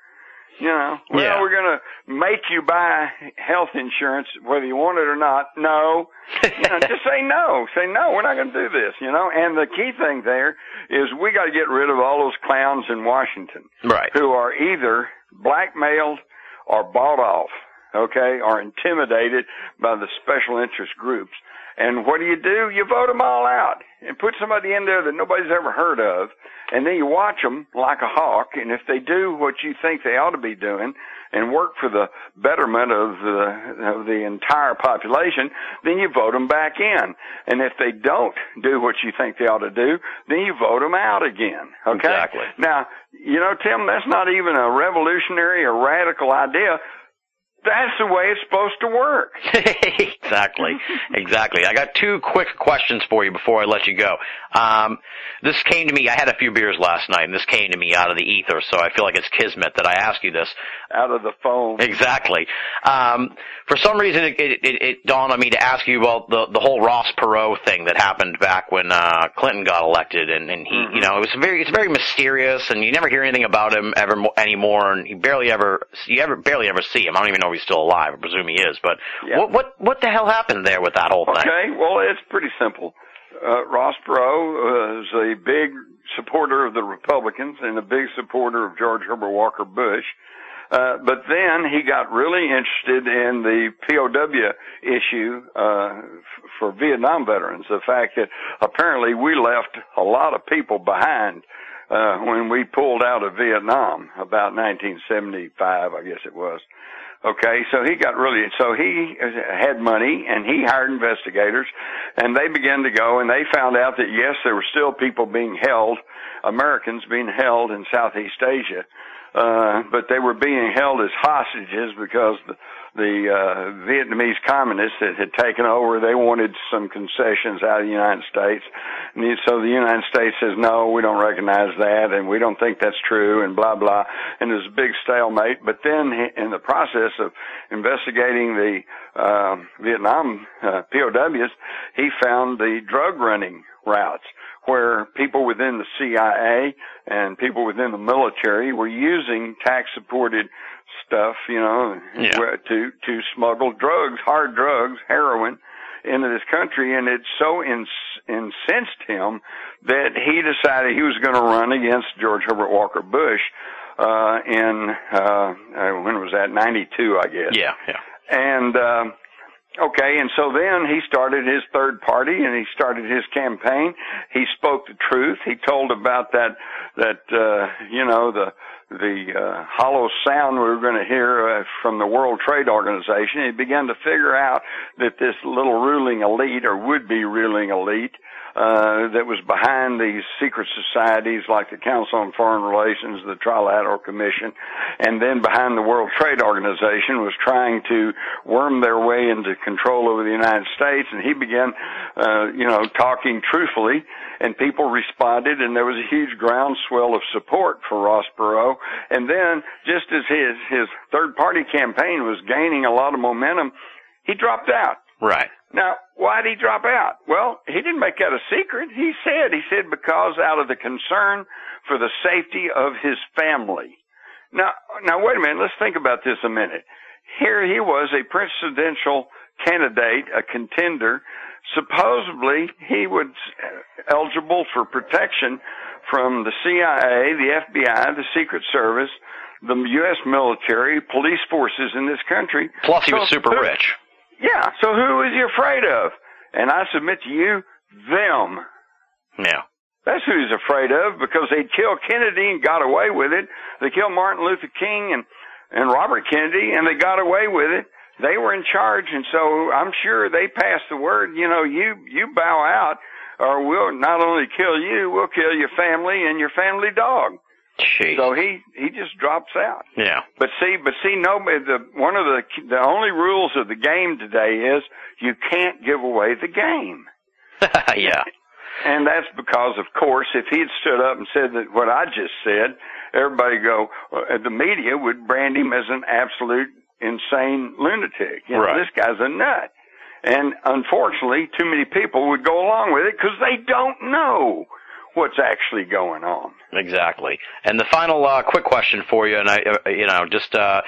You know, well, Yeah. we're going to make you buy health insurance whether you want it or not. No. You know, just say no. Say no, we're not going to do this, you know. And the key thing there is we got to get rid of all those clowns in Washington Right. who are either blackmailed or bought off, okay, or intimidated by the special interest groups. And what do you do? You vote them all out and put somebody in there that nobody's ever heard of, and then you watch them like a hawk. And if they do what you think they ought to be doing and work for the betterment of the of the entire population, then you vote them back in. And if they don't do what you think they ought to do, then you vote them out again. Okay. Exactly. Now, you know, Tim, that's not even a revolutionary or radical idea. That's the way it's supposed to work. exactly, exactly. I got two quick questions for you before I let you go. Um, this came to me. I had a few beers last night, and this came to me out of the ether. So I feel like it's kismet that I ask you this. Out of the phone. Exactly. Um, for some reason, it, it, it, it dawned on me to ask you about the the whole Ross Perot thing that happened back when uh, Clinton got elected, and, and he, you know, it was very it's very mysterious, and you never hear anything about him ever anymore, and you barely ever you ever barely ever see him. I don't even know if he's still alive. I presume he is, but Yeah. what what what the hell happened there with that whole thing? Okay, well, it's pretty simple. uh, Ross Perot was a big supporter of the Republicans and a big supporter of George Herbert Walker Bush. Uh, but then he got really interested in the POW issue uh, f- for Vietnam veterans. The fact that apparently we left a lot of people behind uh, when we pulled out of Vietnam about 1975, I guess it was. Okay, so he got really, so he had money and he hired investigators and they began to go and they found out that yes, there were still people being held, Americans being held in Southeast Asia, uh, but they were being held as hostages because the, the uh, Vietnamese communists that had taken over, they wanted some concessions out of the United States. And so the United States says, no, we don't recognize that and we don't think that's true and blah, blah. And there's a big stalemate. But then in the process of investigating the uh, Vietnam uh, POWs, he found the drug running routes where people within the CIA and people within the military were using tax supported stuff, you know, Yeah. to to smuggle drugs, hard drugs, heroin into this country and it so ins- incensed him that he decided he was going to run against George Herbert Walker Bush uh in uh uh, when was that 92 I guess Yeah, yeah. and um, okay, and so then he started his third party, and he started his campaign. He spoke the truth. He told about that that uh, you know the the uh, hollow sound we were going to hear uh, from the World Trade Organization. He began to figure out that this little ruling elite, or would-be ruling elite, uh, that was behind these secret societies like the Council on Foreign Relations, the Trilateral Commission, and then behind the World Trade Organization was trying to worm their way into control over the United States. And he began, uh, you know, talking truthfully, and people responded, and there was a huge groundswell of support for Ross Perot. And then, just as his his third party campaign was gaining a lot of momentum, he dropped out. Right. Now, why did he drop out? Well, he didn't make that a secret. He said, he said because out of the concern for the safety of his family. Now, now wait a minute. Let's think about this a minute. Here he was a presidential candidate, a contender. Supposedly he was eligible for protection from the CIA, the FBI, the Secret Service, the U.S. military, police forces in this country. Plus, he was super who- rich. yeah, so who is he afraid of? And I submit to you, them. Yeah. That's who he's afraid of because they killed Kennedy and got away with it. They killed Martin Luther King and, and Robert Kennedy and they got away with it. They were in charge and so I'm sure they passed the word, you know, you, you bow out or we'll not only kill you, we'll kill your family and your family dog. Jeez. So he, he just drops out. yeah. But see, but see, nobody. The one of the the only rules of the game today is you can't give away the game, yeah. and that's because, of course, if he'd stood up and said that what I just said, everybody go. Uh, the media would brand him as an absolute insane lunatic. You know, Right. this guy's a nut. And unfortunately, too many people would go along with it because they don't know what's actually going on. Exactly. And the final uh, quick question for you, and I, uh, you know, just uh,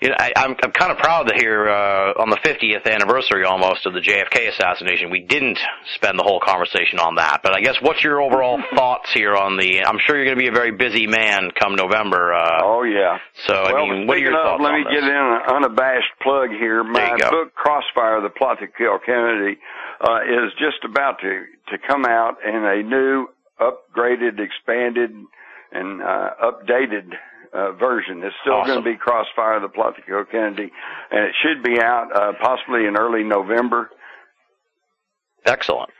you know, I, I'm I'm kind of proud to hear uh, on the 50th anniversary almost of the JFK assassination, we didn't spend the whole conversation on that. But I guess what's your overall thoughts here on the? I'm sure you're going to be a very busy man come November. Uh, Oh yeah. so I mean, what are your of, thoughts let on me this? get in an unabashed plug here. My book, Crossfire: The Plot to Kill Kennedy, uh, is just about to to come out in a new, upgraded, expanded, and uh, updated uh, version. It's still Awesome. going to be Crossfire: The Plot to Kill Kennedy, and it should be out uh, possibly in early November. Excellent.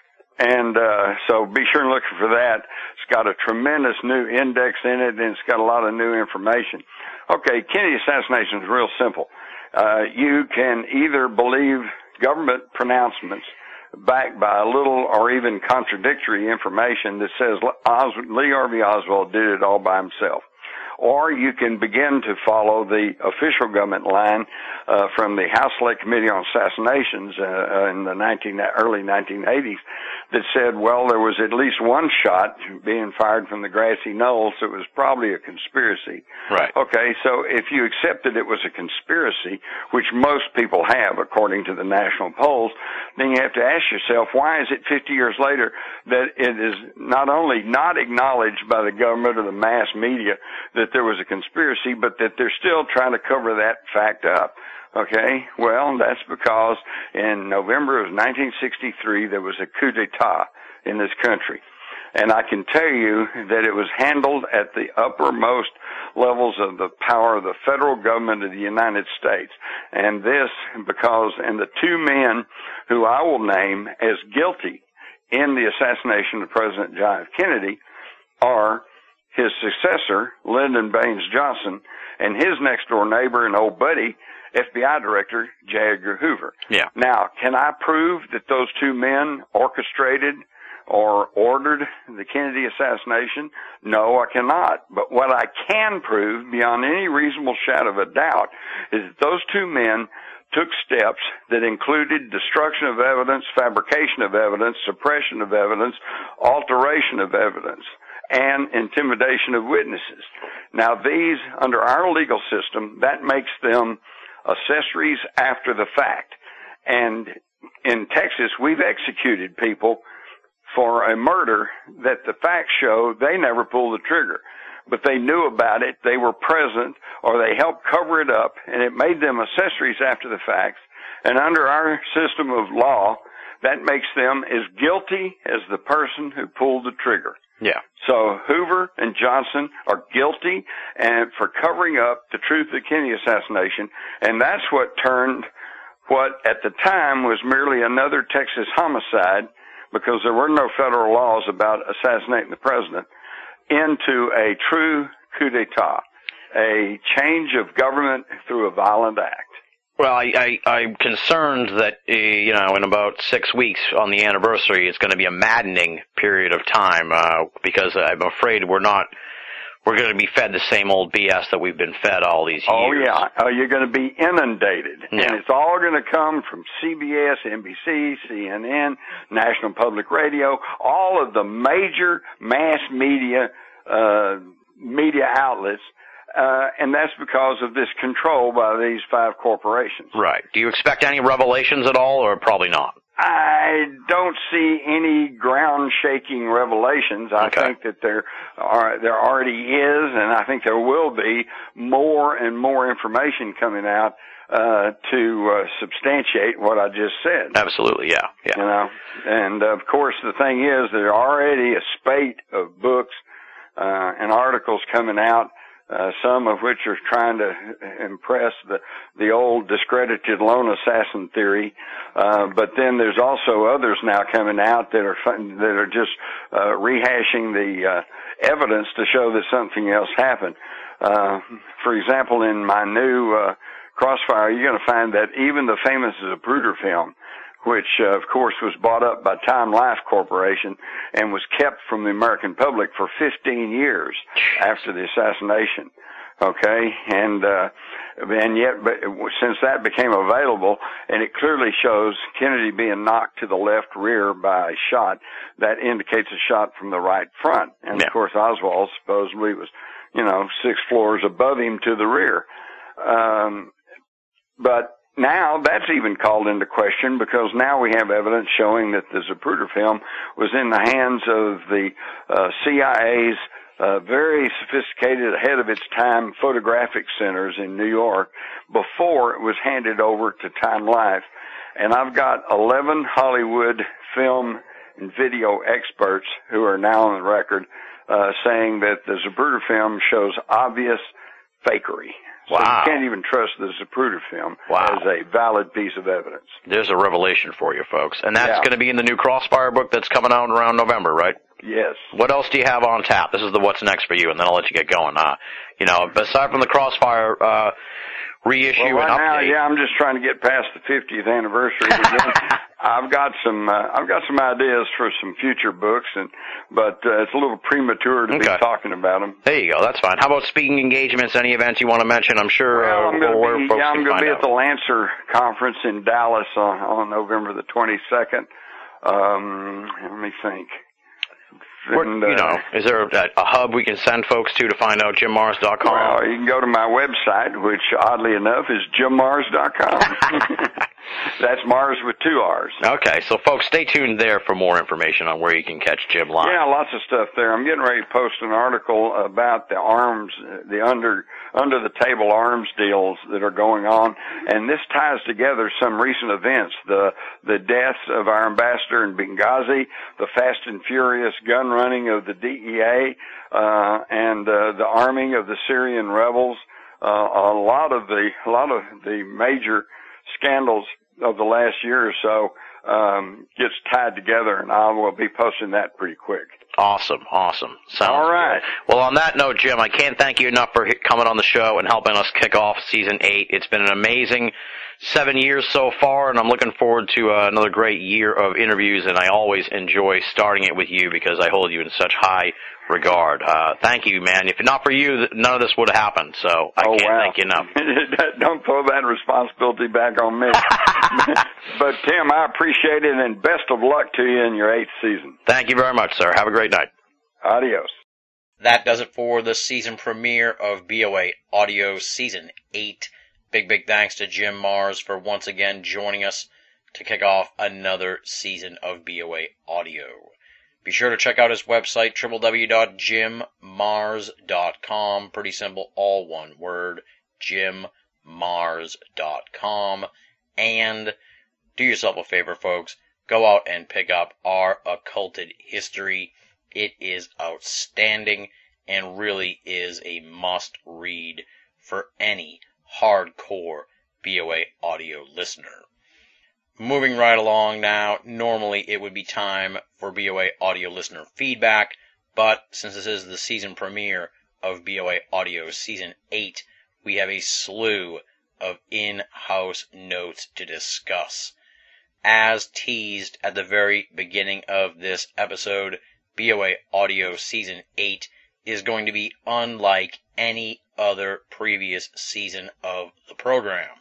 And uh, so be sure and look for that. It's got a tremendous new index in it, and it's got a lot of new information. Okay, Kennedy assassination is real simple. Uh, you can either believe government pronouncements backed by a little or even contradictory information that says Os- Lee Harvey Oswald did it all by himself. Or you can begin to follow the official government line uh, from the House Select Committee on Assassinations uh, uh, in the 19, early 1980s that said, well, there was at least one shot being fired from the grassy knoll, so it was probably a conspiracy. Right. Okay, so if you accepted it was a conspiracy, which most people have according to the national polls, then you have to ask yourself, why is it 50 years later that it is not only not acknowledged by the government or the mass media that there was a conspiracy, but that they're still trying to cover that fact up? Okay, well, that's because in November of 1963 there was a coup d'etat in this country. And I can tell you that it was handled at the uppermost levels of the power of the federal government of the United States. And this because, and the two men who I will name as guilty in the assassination of President John F. Kennedy are his successor, Lyndon Baines Johnson, and his next door neighbor and old buddy, FBI Director J. Edgar Hoover. Yeah. Now, can I prove that those two men orchestrated or ordered the Kennedy assassination? No, I cannot. But what I can prove beyond any reasonable shadow of a doubt is that those two men took steps that included destruction of evidence, fabrication of evidence, suppression of evidence, alteration of evidence, and intimidation of witnesses. Now these, under our legal system, that makes them accessories after the fact. And in Texas, we've executed people for a murder that the facts show they never pulled the trigger. But they knew about it, they were present, or they helped cover it up, and it made them accessories after the facts. And under our system of law, that makes them as guilty as the person who pulled the trigger. Yeah. So Hoover and Johnson are guilty and for covering up the truth of the Kennedy assassination, and that's what turned what at the time was merely another Texas homicide because there were no federal laws about assassinating the president into a true coup d'etat, a change of government through a violent act. Well, I, I, I'm concerned that, uh, you know, in about six weeks on the anniversary, it's going to be a maddening period of time, uh, because I'm afraid we're not, we're going to be fed the same old BS that we've been fed all these years. Oh yeah, oh, you're going to be inundated, Yeah. and it's all going to come from CBS, NBC, CNN, National Public Radio, all of the major mass media uh, media outlets, uh, and that's because of this control by these five corporations. Right. Do you expect any revelations at all, or probably not? I don't see any ground shaking revelations. I Okay. think that there are there already is, and I think there will be more and more information coming out uh, to uh, substantiate what I just said. Absolutely, yeah, yeah. You know, and of course the thing is there are already a spate of books uh, and articles coming out. Uh, some of which are trying to impress the the old discredited lone assassin theory, uh, but then there's also others now coming out that are fun, that are just uh, rehashing the uh, evidence to show that something else happened. Uh, for example, in my new uh, Crossfire, you're going to find that even the famous Zapruder film, which uh, of course was bought up by Time Life Corporation and was kept from the American public for 15 years after the assassination. Okay, and uh, and yet, but since that became available, and it clearly shows Kennedy being knocked to the left rear by a shot, that indicates a shot from the right front. And Yeah. of course, Oswald supposedly was, you know, six floors above him to the rear. Um, but now that's even called into question because now we have evidence showing that the Zapruder film was in the hands of the uh, CIA's uh, very sophisticated, ahead of its time photographic centers in New York before it was handed over to Time Life. And I've got 11 Hollywood film and video experts who are now on the record uh, saying that the Zapruder film shows obvious fakery. So Wow. you can't even trust the Zapruder film Wow. as a valid piece of evidence. There's a revelation for you, folks, and that's Yeah. going to be in the new Crossfire book that's coming out around November, right? Yes. What else do you have on tap? This is the what's next for you, and then I'll let you get going. Uh, you know, aside from the Crossfire, uh, reissue Well, right and now, yeah, I'm just trying to get past the 50th anniversary. I've got some, uh, I've got some ideas for some future books, and but uh, it's a little premature to Okay. be talking about them. There you go. That's fine. How about speaking engagements? Any events you want to mention? I'm sure Well, uh, I'm going to be, yeah, I'm going to be out. at the Lancer conference in Dallas on, on November the 22nd. Um, let me think. And, you uh, know, is there a, a hub we can send folks to to find out jimmarrs.com? Well, you can go to my website, which oddly enough is jimmarrs.com. That's Marrs with two R's. okay, so folks, stay tuned there for more information on where you can catch Jim live. Yeah, lots of stuff there. I'm getting ready to post an article about the arms, the under under the table arms deals that are going on, and this ties together some recent events: the the deaths of our ambassador in Benghazi, the fast and furious gun running of the DEA, uh, and uh, the arming of the Syrian rebels. Uh, a lot of the a lot of the major scandals of the last year or so um, gets tied together, and I will be posting that pretty quick. Awesome, awesome. Sounds All right. good. Well, on that note, Jim, I can't thank you enough for coming on the show and helping us kick off season eight. It's been an amazing seven years so far, and I'm looking forward to uh, another great year of interviews. And I always enjoy starting it with you because I hold you in such high regard. Uh, thank you, man. If not for you, none of this would have happened. So I oh can't wow! thank you enough. Don't throw that responsibility back on me. but Tim, I appreciate it, and best of luck to you in your eighth season. Thank you very much, sir. Have a great night. Adios. That does it for the season premiere of BOA Audio Season 8. Big, big thanks to Jim Marrs for once again joining us to kick off another season of BOA Audio. Be sure to check out his website, www.jimmarrs.com. Pretty simple, all one word, jimmarrs.com. And do yourself a favor, folks. Go out and pick up our occulted history. It is outstanding and really is a must read for any hardcore BOA audio listener. Moving right along now, normally it would be time for BOA audio listener feedback, but since this is the season premiere of BOA Audio Season 8, we have a slew of in-house notes to discuss. As teased at the very beginning of this episode, BOA Audio Season 8 is going to be unlike any other previous season of the program.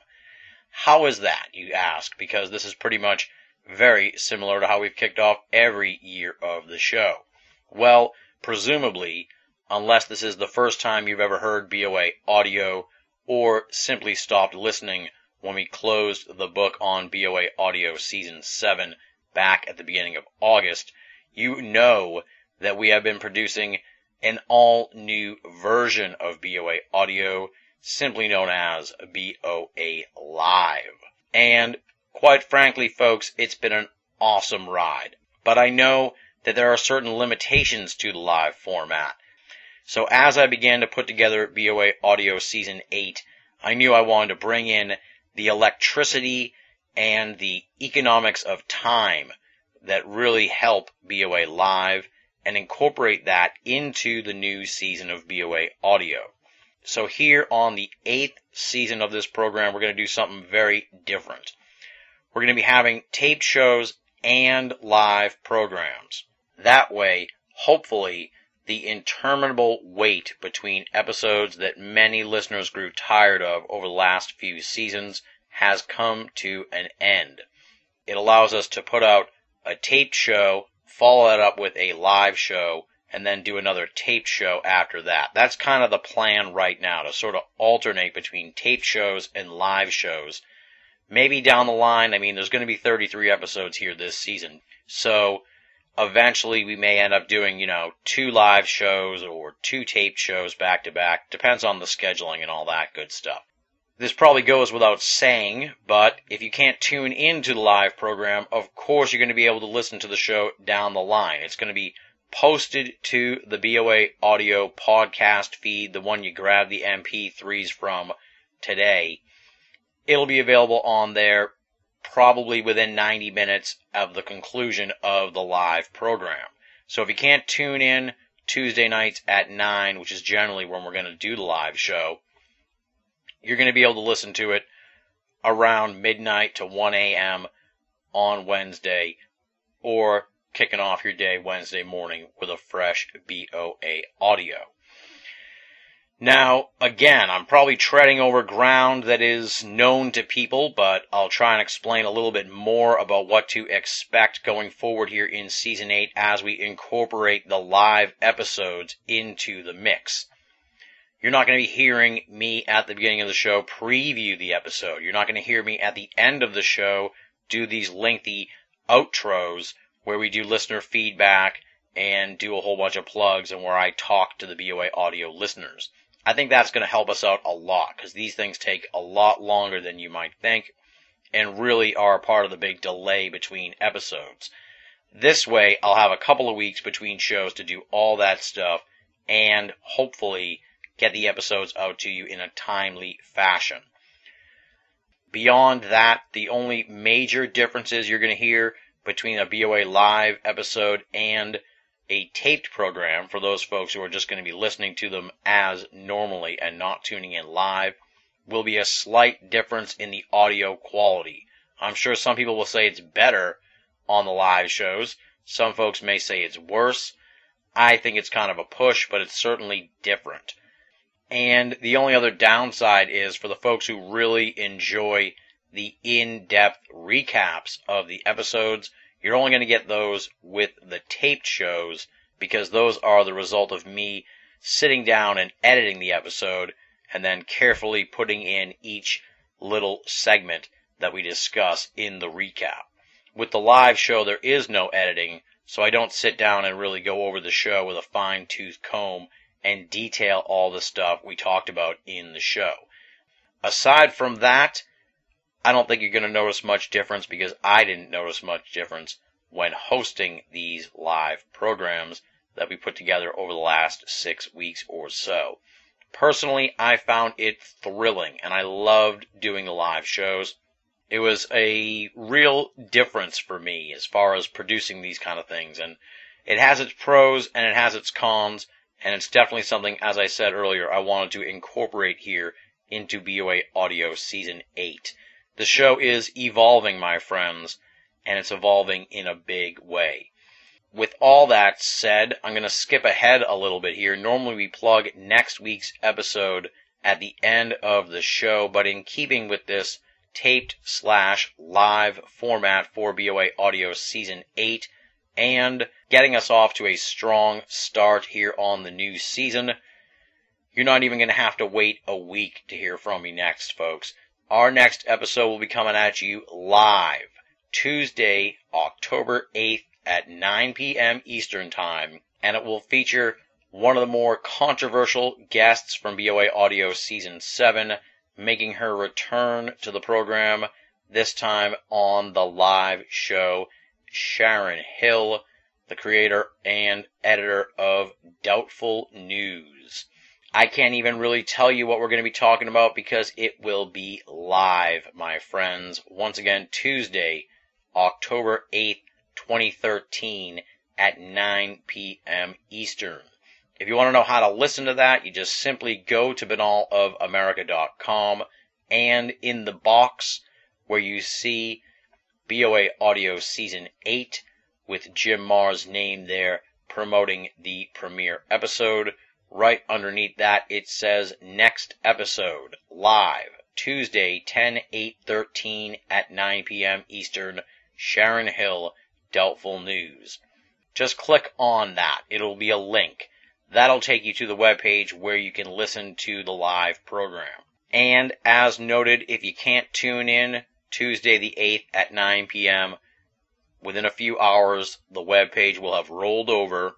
How is that, you ask? Because this is pretty much very similar to how we've kicked off every year of the show. Well, presumably, unless this is the first time you've ever heard BOA audio or simply stopped listening when we closed the book on BOA audio season 7 back at the beginning of August, you know that we have been producing an all new version of BOA audio simply known as BOA Live. And quite frankly, folks, it's been an awesome ride. But I know that there are certain limitations to the live format. So as I began to put together BOA Audio Season 8, I knew I wanted to bring in the electricity and the economics of time that really help BOA Live and incorporate that into the new season of BOA Audio. So here on the eighth season of this program, we're going to do something very different. We're going to be having taped shows and live programs. That way, hopefully, the interminable wait between episodes that many listeners grew tired of over the last few seasons has come to an end. It allows us to put out a taped show, follow that up with a live show, and then do another taped show after that. That's kind of the plan right now to sort of alternate between taped shows and live shows. Maybe down the line, I mean, there's going to be 33 episodes here this season. So eventually we may end up doing, you know, two live shows or two taped shows back to back. Depends on the scheduling and all that good stuff. This probably goes without saying, but if you can't tune into the live program, of course you're going to be able to listen to the show down the line. It's going to be posted to the BOA audio podcast feed, the one you grab the MP3s from today. It'll be available on there probably within 90 minutes of the conclusion of the live program. So if you can't tune in Tuesday nights at 9, which is generally when we're going to do the live show, you're going to be able to listen to it around midnight to 1 a.m. on Wednesday or kicking off your day Wednesday morning with a fresh BOA audio. Now, again, I'm probably treading over ground that is known to people, but I'll try and explain a little bit more about what to expect going forward here in season 8 as we incorporate the live episodes into the mix. You're not going to be hearing me at the beginning of the show preview the episode. You're not going to hear me at the end of the show do these lengthy outros where we do listener feedback and do a whole bunch of plugs and where I talk to the BOA audio listeners. I think that's going to help us out a lot because these things take a lot longer than you might think and really are part of the big delay between episodes. This way, I'll have a couple of weeks between shows to do all that stuff and hopefully get the episodes out to you in a timely fashion. Beyond that, the only major differences you're going to hear between a BOA live episode and a taped program for those folks who are just going to be listening to them as normally and not tuning in live will be a slight difference in the audio quality. I'm sure some people will say it's better on the live shows. Some folks may say it's worse. I think it's kind of a push, but it's certainly different. And the only other downside is for the folks who really enjoy the in-depth recaps of the episodes, you're only going to get those with the taped shows because those are the result of me sitting down and editing the episode and then carefully putting in each little segment that we discuss in the recap. With the live show, there is no editing, so I don't sit down and really go over the show with a fine tooth comb and detail all the stuff we talked about in the show. Aside from that, I don't think you're going to notice much difference because I didn't notice much difference when hosting these live programs that we put together over the last six weeks or so. Personally, I found it thrilling and I loved doing the live shows. It was a real difference for me as far as producing these kind of things and it has its pros and it has its cons and it's definitely something, as I said earlier, I wanted to incorporate here into BOA Audio Season 8. The show is evolving, my friends, and it's evolving in a big way. With all that said, I'm going to skip ahead a little bit here. Normally we plug next week's episode at the end of the show, but in keeping with this taped slash live format for BOA Audio Season 8 and getting us off to a strong start here on the new season, you're not even going to have to wait a week to hear from me next, folks. Our next episode will be coming at you live Tuesday, October 8th at 9 p.m. Eastern Time, and it will feature one of the more controversial guests from BOA Audio Season 7, making her return to the program, this time on the live show, Sharon Hill, the creator and editor of Doubtful News. I can't even really tell you what we're going to be talking about because it will be live, my friends. Once again, Tuesday, October 8th, 2013 at 9 p.m. Eastern. If you want to know how to listen to that, you just simply go to BinnallofAmerica.com and in the box where you see BOA Audio Season 8 with Jim Marrs' name there promoting the premiere episode, Right underneath that, it says next episode live Tuesday 10 8 13 at 9 p.m. Eastern, Sharon Hill, Doubtful News. Just click on that. It'll be a link. That'll take you to the webpage where you can listen to the live program. And as noted, if you can't tune in Tuesday the 8th at 9 p.m., within a few hours, the webpage will have rolled over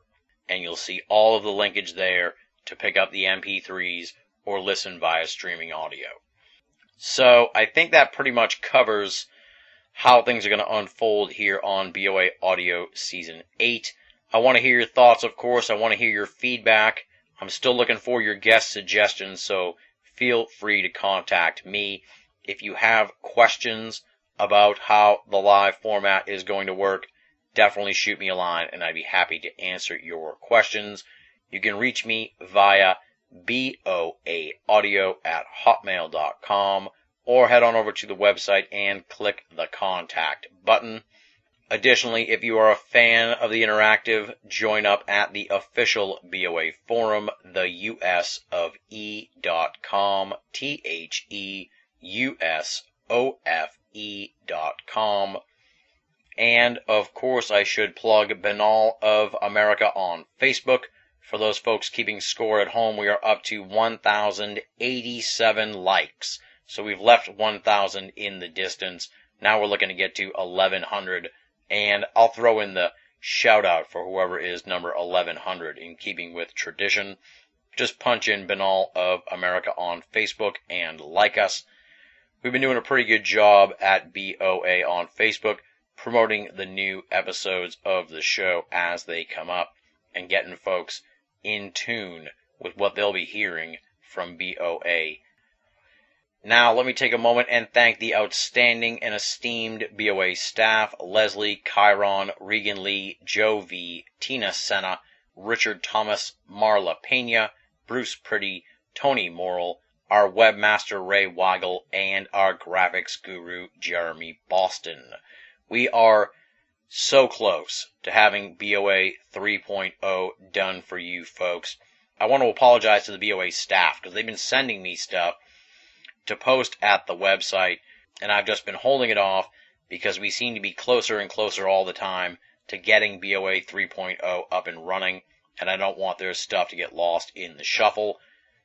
and you'll see all of the linkage there to pick up the MP3s or listen via streaming audio. So I think that pretty much covers how things are going to unfold here on BOA Audio Season 8. I want to hear your thoughts, of course. I want to hear your feedback. I'm still looking for your guest suggestions, so feel free to contact me. If you have questions about how the live format is going to work, definitely shoot me a line and I'd be happy to answer your questions. You can reach me via BOA audio at hotmail.com or head on over to the website and click the contact button. Additionally, if you are a fan of the interactive, join up at the official BOA forum, the US of E.com, T H E U S O F E dot com. And of course, I should plug Binnall of America on Facebook. For those folks keeping score at home, we are up to 1,087 likes. So we've left 1,000 in the distance. Now we're looking to get to 1,100. And I'll throw in the shout out for whoever is number 1100 in keeping with tradition. Just punch in Binnall of America on Facebook and like us. We've been doing a pretty good job at BOA on Facebook promoting the new episodes of the show as they come up and getting folks in tune with what they'll be hearing from BOA. Now, let me take a moment and thank the outstanding and esteemed BOA staff Leslie, Chiron, Regan Lee, Joe V, Tina Senna, Richard Thomas, Marla Pena, Bruce Pretty, Tony Morrill, our webmaster Ray Weigel, and our graphics guru Jeremy Boston. We are so close to having BOA 3.0 done for you folks. I want to apologize to the BOA staff because they've been sending me stuff to post at the website, and I've just been holding it off because we seem to be closer and closer all the time to getting BOA 3.0 up and running, and I don't want their stuff to get lost in the shuffle.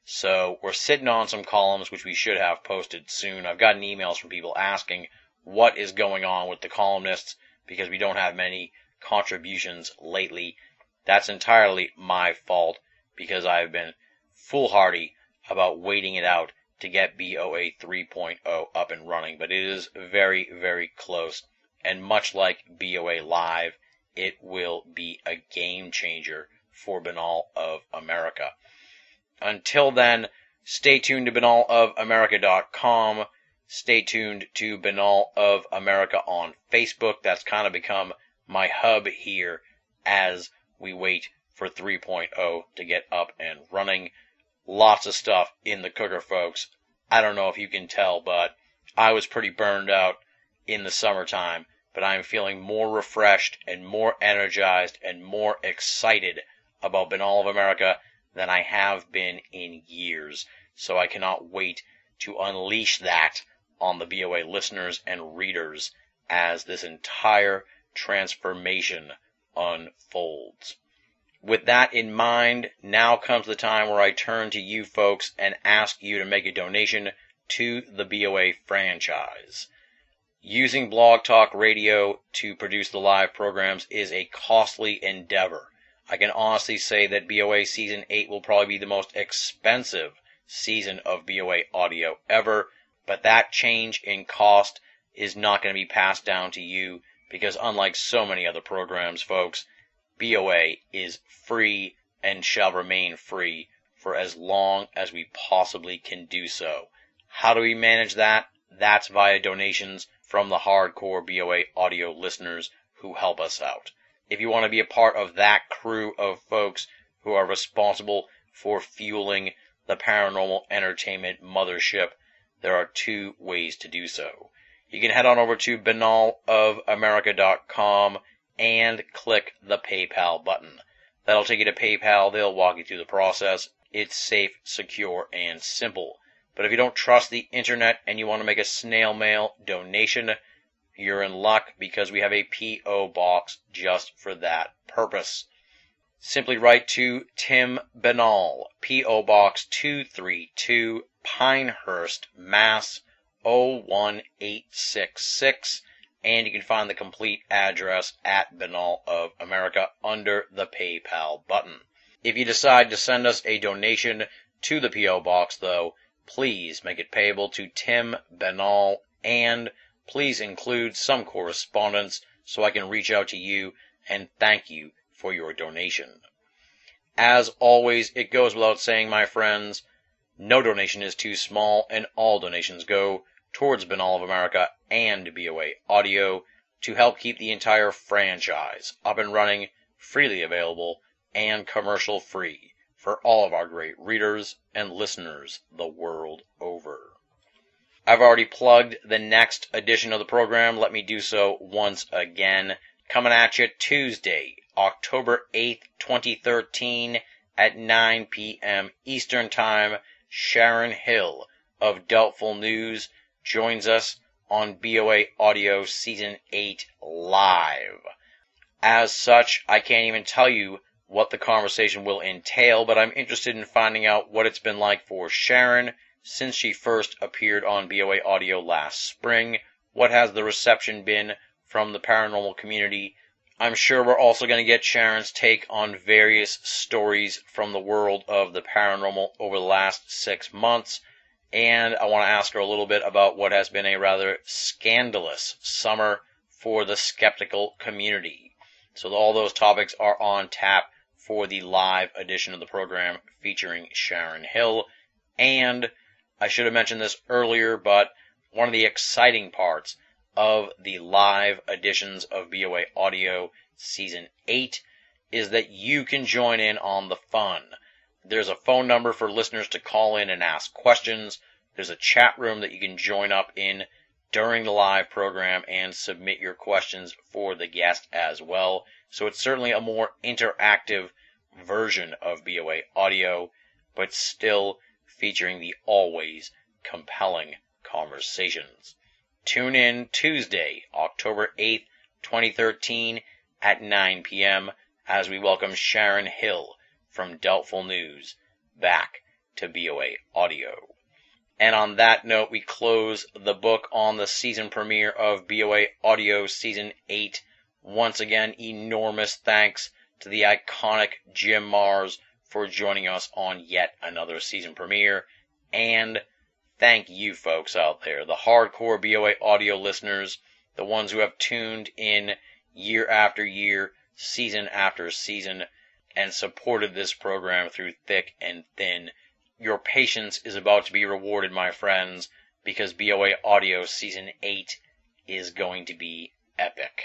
So we're sitting on some columns which we should have posted soon. I've gotten emails from people asking what is going on with the columnists because we don't have many contributions lately. That's entirely my fault because I've been foolhardy about waiting it out to get BOA 3.0 up and running, but it is very, very close. And much like BOA Live, it will be a game changer for Binnall of America. Until then, stay tuned to BinnallofAmerica.com. Stay tuned to Binnall of America on Facebook. That's kind of become my hub here as we wait for 3.0 to get up and running. Lots of stuff in the cooker, folks. I don't know if you can tell, but I was pretty burned out in the summertime, but I'm feeling more refreshed and more energized and more excited about Binnall of America than I have been in years. So I cannot wait to unleash that on the BOA listeners and readers as this entire transformation unfolds. With that in mind, now comes the time where I turn to you folks and ask you to make a donation to the BOA franchise. Using Blog Talk Radio to produce the live programs is a costly endeavor. I can honestly say that BOA Season 8 will probably be the most expensive season of BOA audio ever, but that change in cost is not going to be passed down to you because unlike so many other programs, folks, BOA is free and shall remain free for as long as we possibly can do so. How do we manage that? That's via donations from the hardcore BOA audio listeners who help us out. If you want to be a part of that crew of folks who are responsible for fueling the paranormal entertainment mothership, there are two ways to do so. You can head on over to BinnallofAmerica.com and click the PayPal button. That'll take you to PayPal. They'll walk you through the process. It's safe, secure, and simple. But if you don't trust the internet and you want to make a snail mail donation, you're in luck because we have a P.O. box just for that purpose. Simply write to Tim Binnall, P.O. Box 232, Pinehurst, Mass. 01866 and you can find the complete address at Binnall of America under the PayPal button. If you decide to send us a donation to the P.O. Box, though, please make it payable to Tim Binnall and please include some correspondence so I can reach out to you and thank you for your donation. As always, it goes without saying, my friends, no donation is too small and all donations go towards Binnall of America and BOA Audio to help keep the entire franchise up and running, freely available, and commercial free for all of our great readers and listeners the world over. I've already plugged the next edition of the program. Let me do so once again. Coming at you Tuesday, October 8th, 2013 at 9 p.m. Eastern Time. Sharon Hill of Doubtful News joins us on BOA Audio Season 8 live. As such, I can't even tell you what the conversation will entail, but I'm interested in finding out what it's been like for Sharon since she first appeared on BOA Audio last spring. What has the reception been from the paranormal community? I'm sure we're also going to get Sharon's take on various stories from the world of the paranormal over the last six months. And I want to ask her a little bit about what has been a rather scandalous summer for the skeptical community. So all those topics are on tap for the live edition of the program featuring Sharon Hill. And I should have mentioned this earlier, but one of the exciting parts of the live editions of BOA Audio Season 8 is that you can join in on the fun. There's a phone number for listeners to call in and ask questions. There's a chat room that you can join up in during the live program and submit your questions for the guest as well. So it's certainly a more interactive version of BOA audio, but still featuring the always compelling conversations. Tune in Tuesday, October 8th, 2013 at 9 p.m. as we welcome Sharon Hill from Doubtful News back to BOA Audio. And on that note, we close the book on the season premiere of BOA Audio Season 8. Once again, enormous thanks to the iconic Jim Marrs for joining us on yet another season premiere. And thank you folks out there, the hardcore BOA audio listeners, the ones who have tuned in year after year, season after season, and supported this program through thick and thin. Your patience is about to be rewarded, my friends, because BOA Audio Season 8 is going to be epic.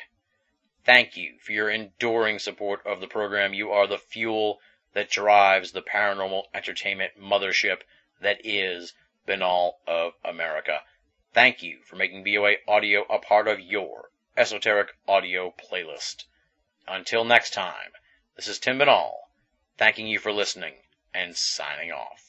Thank you for your enduring support of the program. You are the fuel that drives the paranormal entertainment mothership that is Binnall of America. Thank you for making BOA Audio a part of your esoteric audio playlist. Until next time, this is Tim Binnall, thanking you for listening and signing off.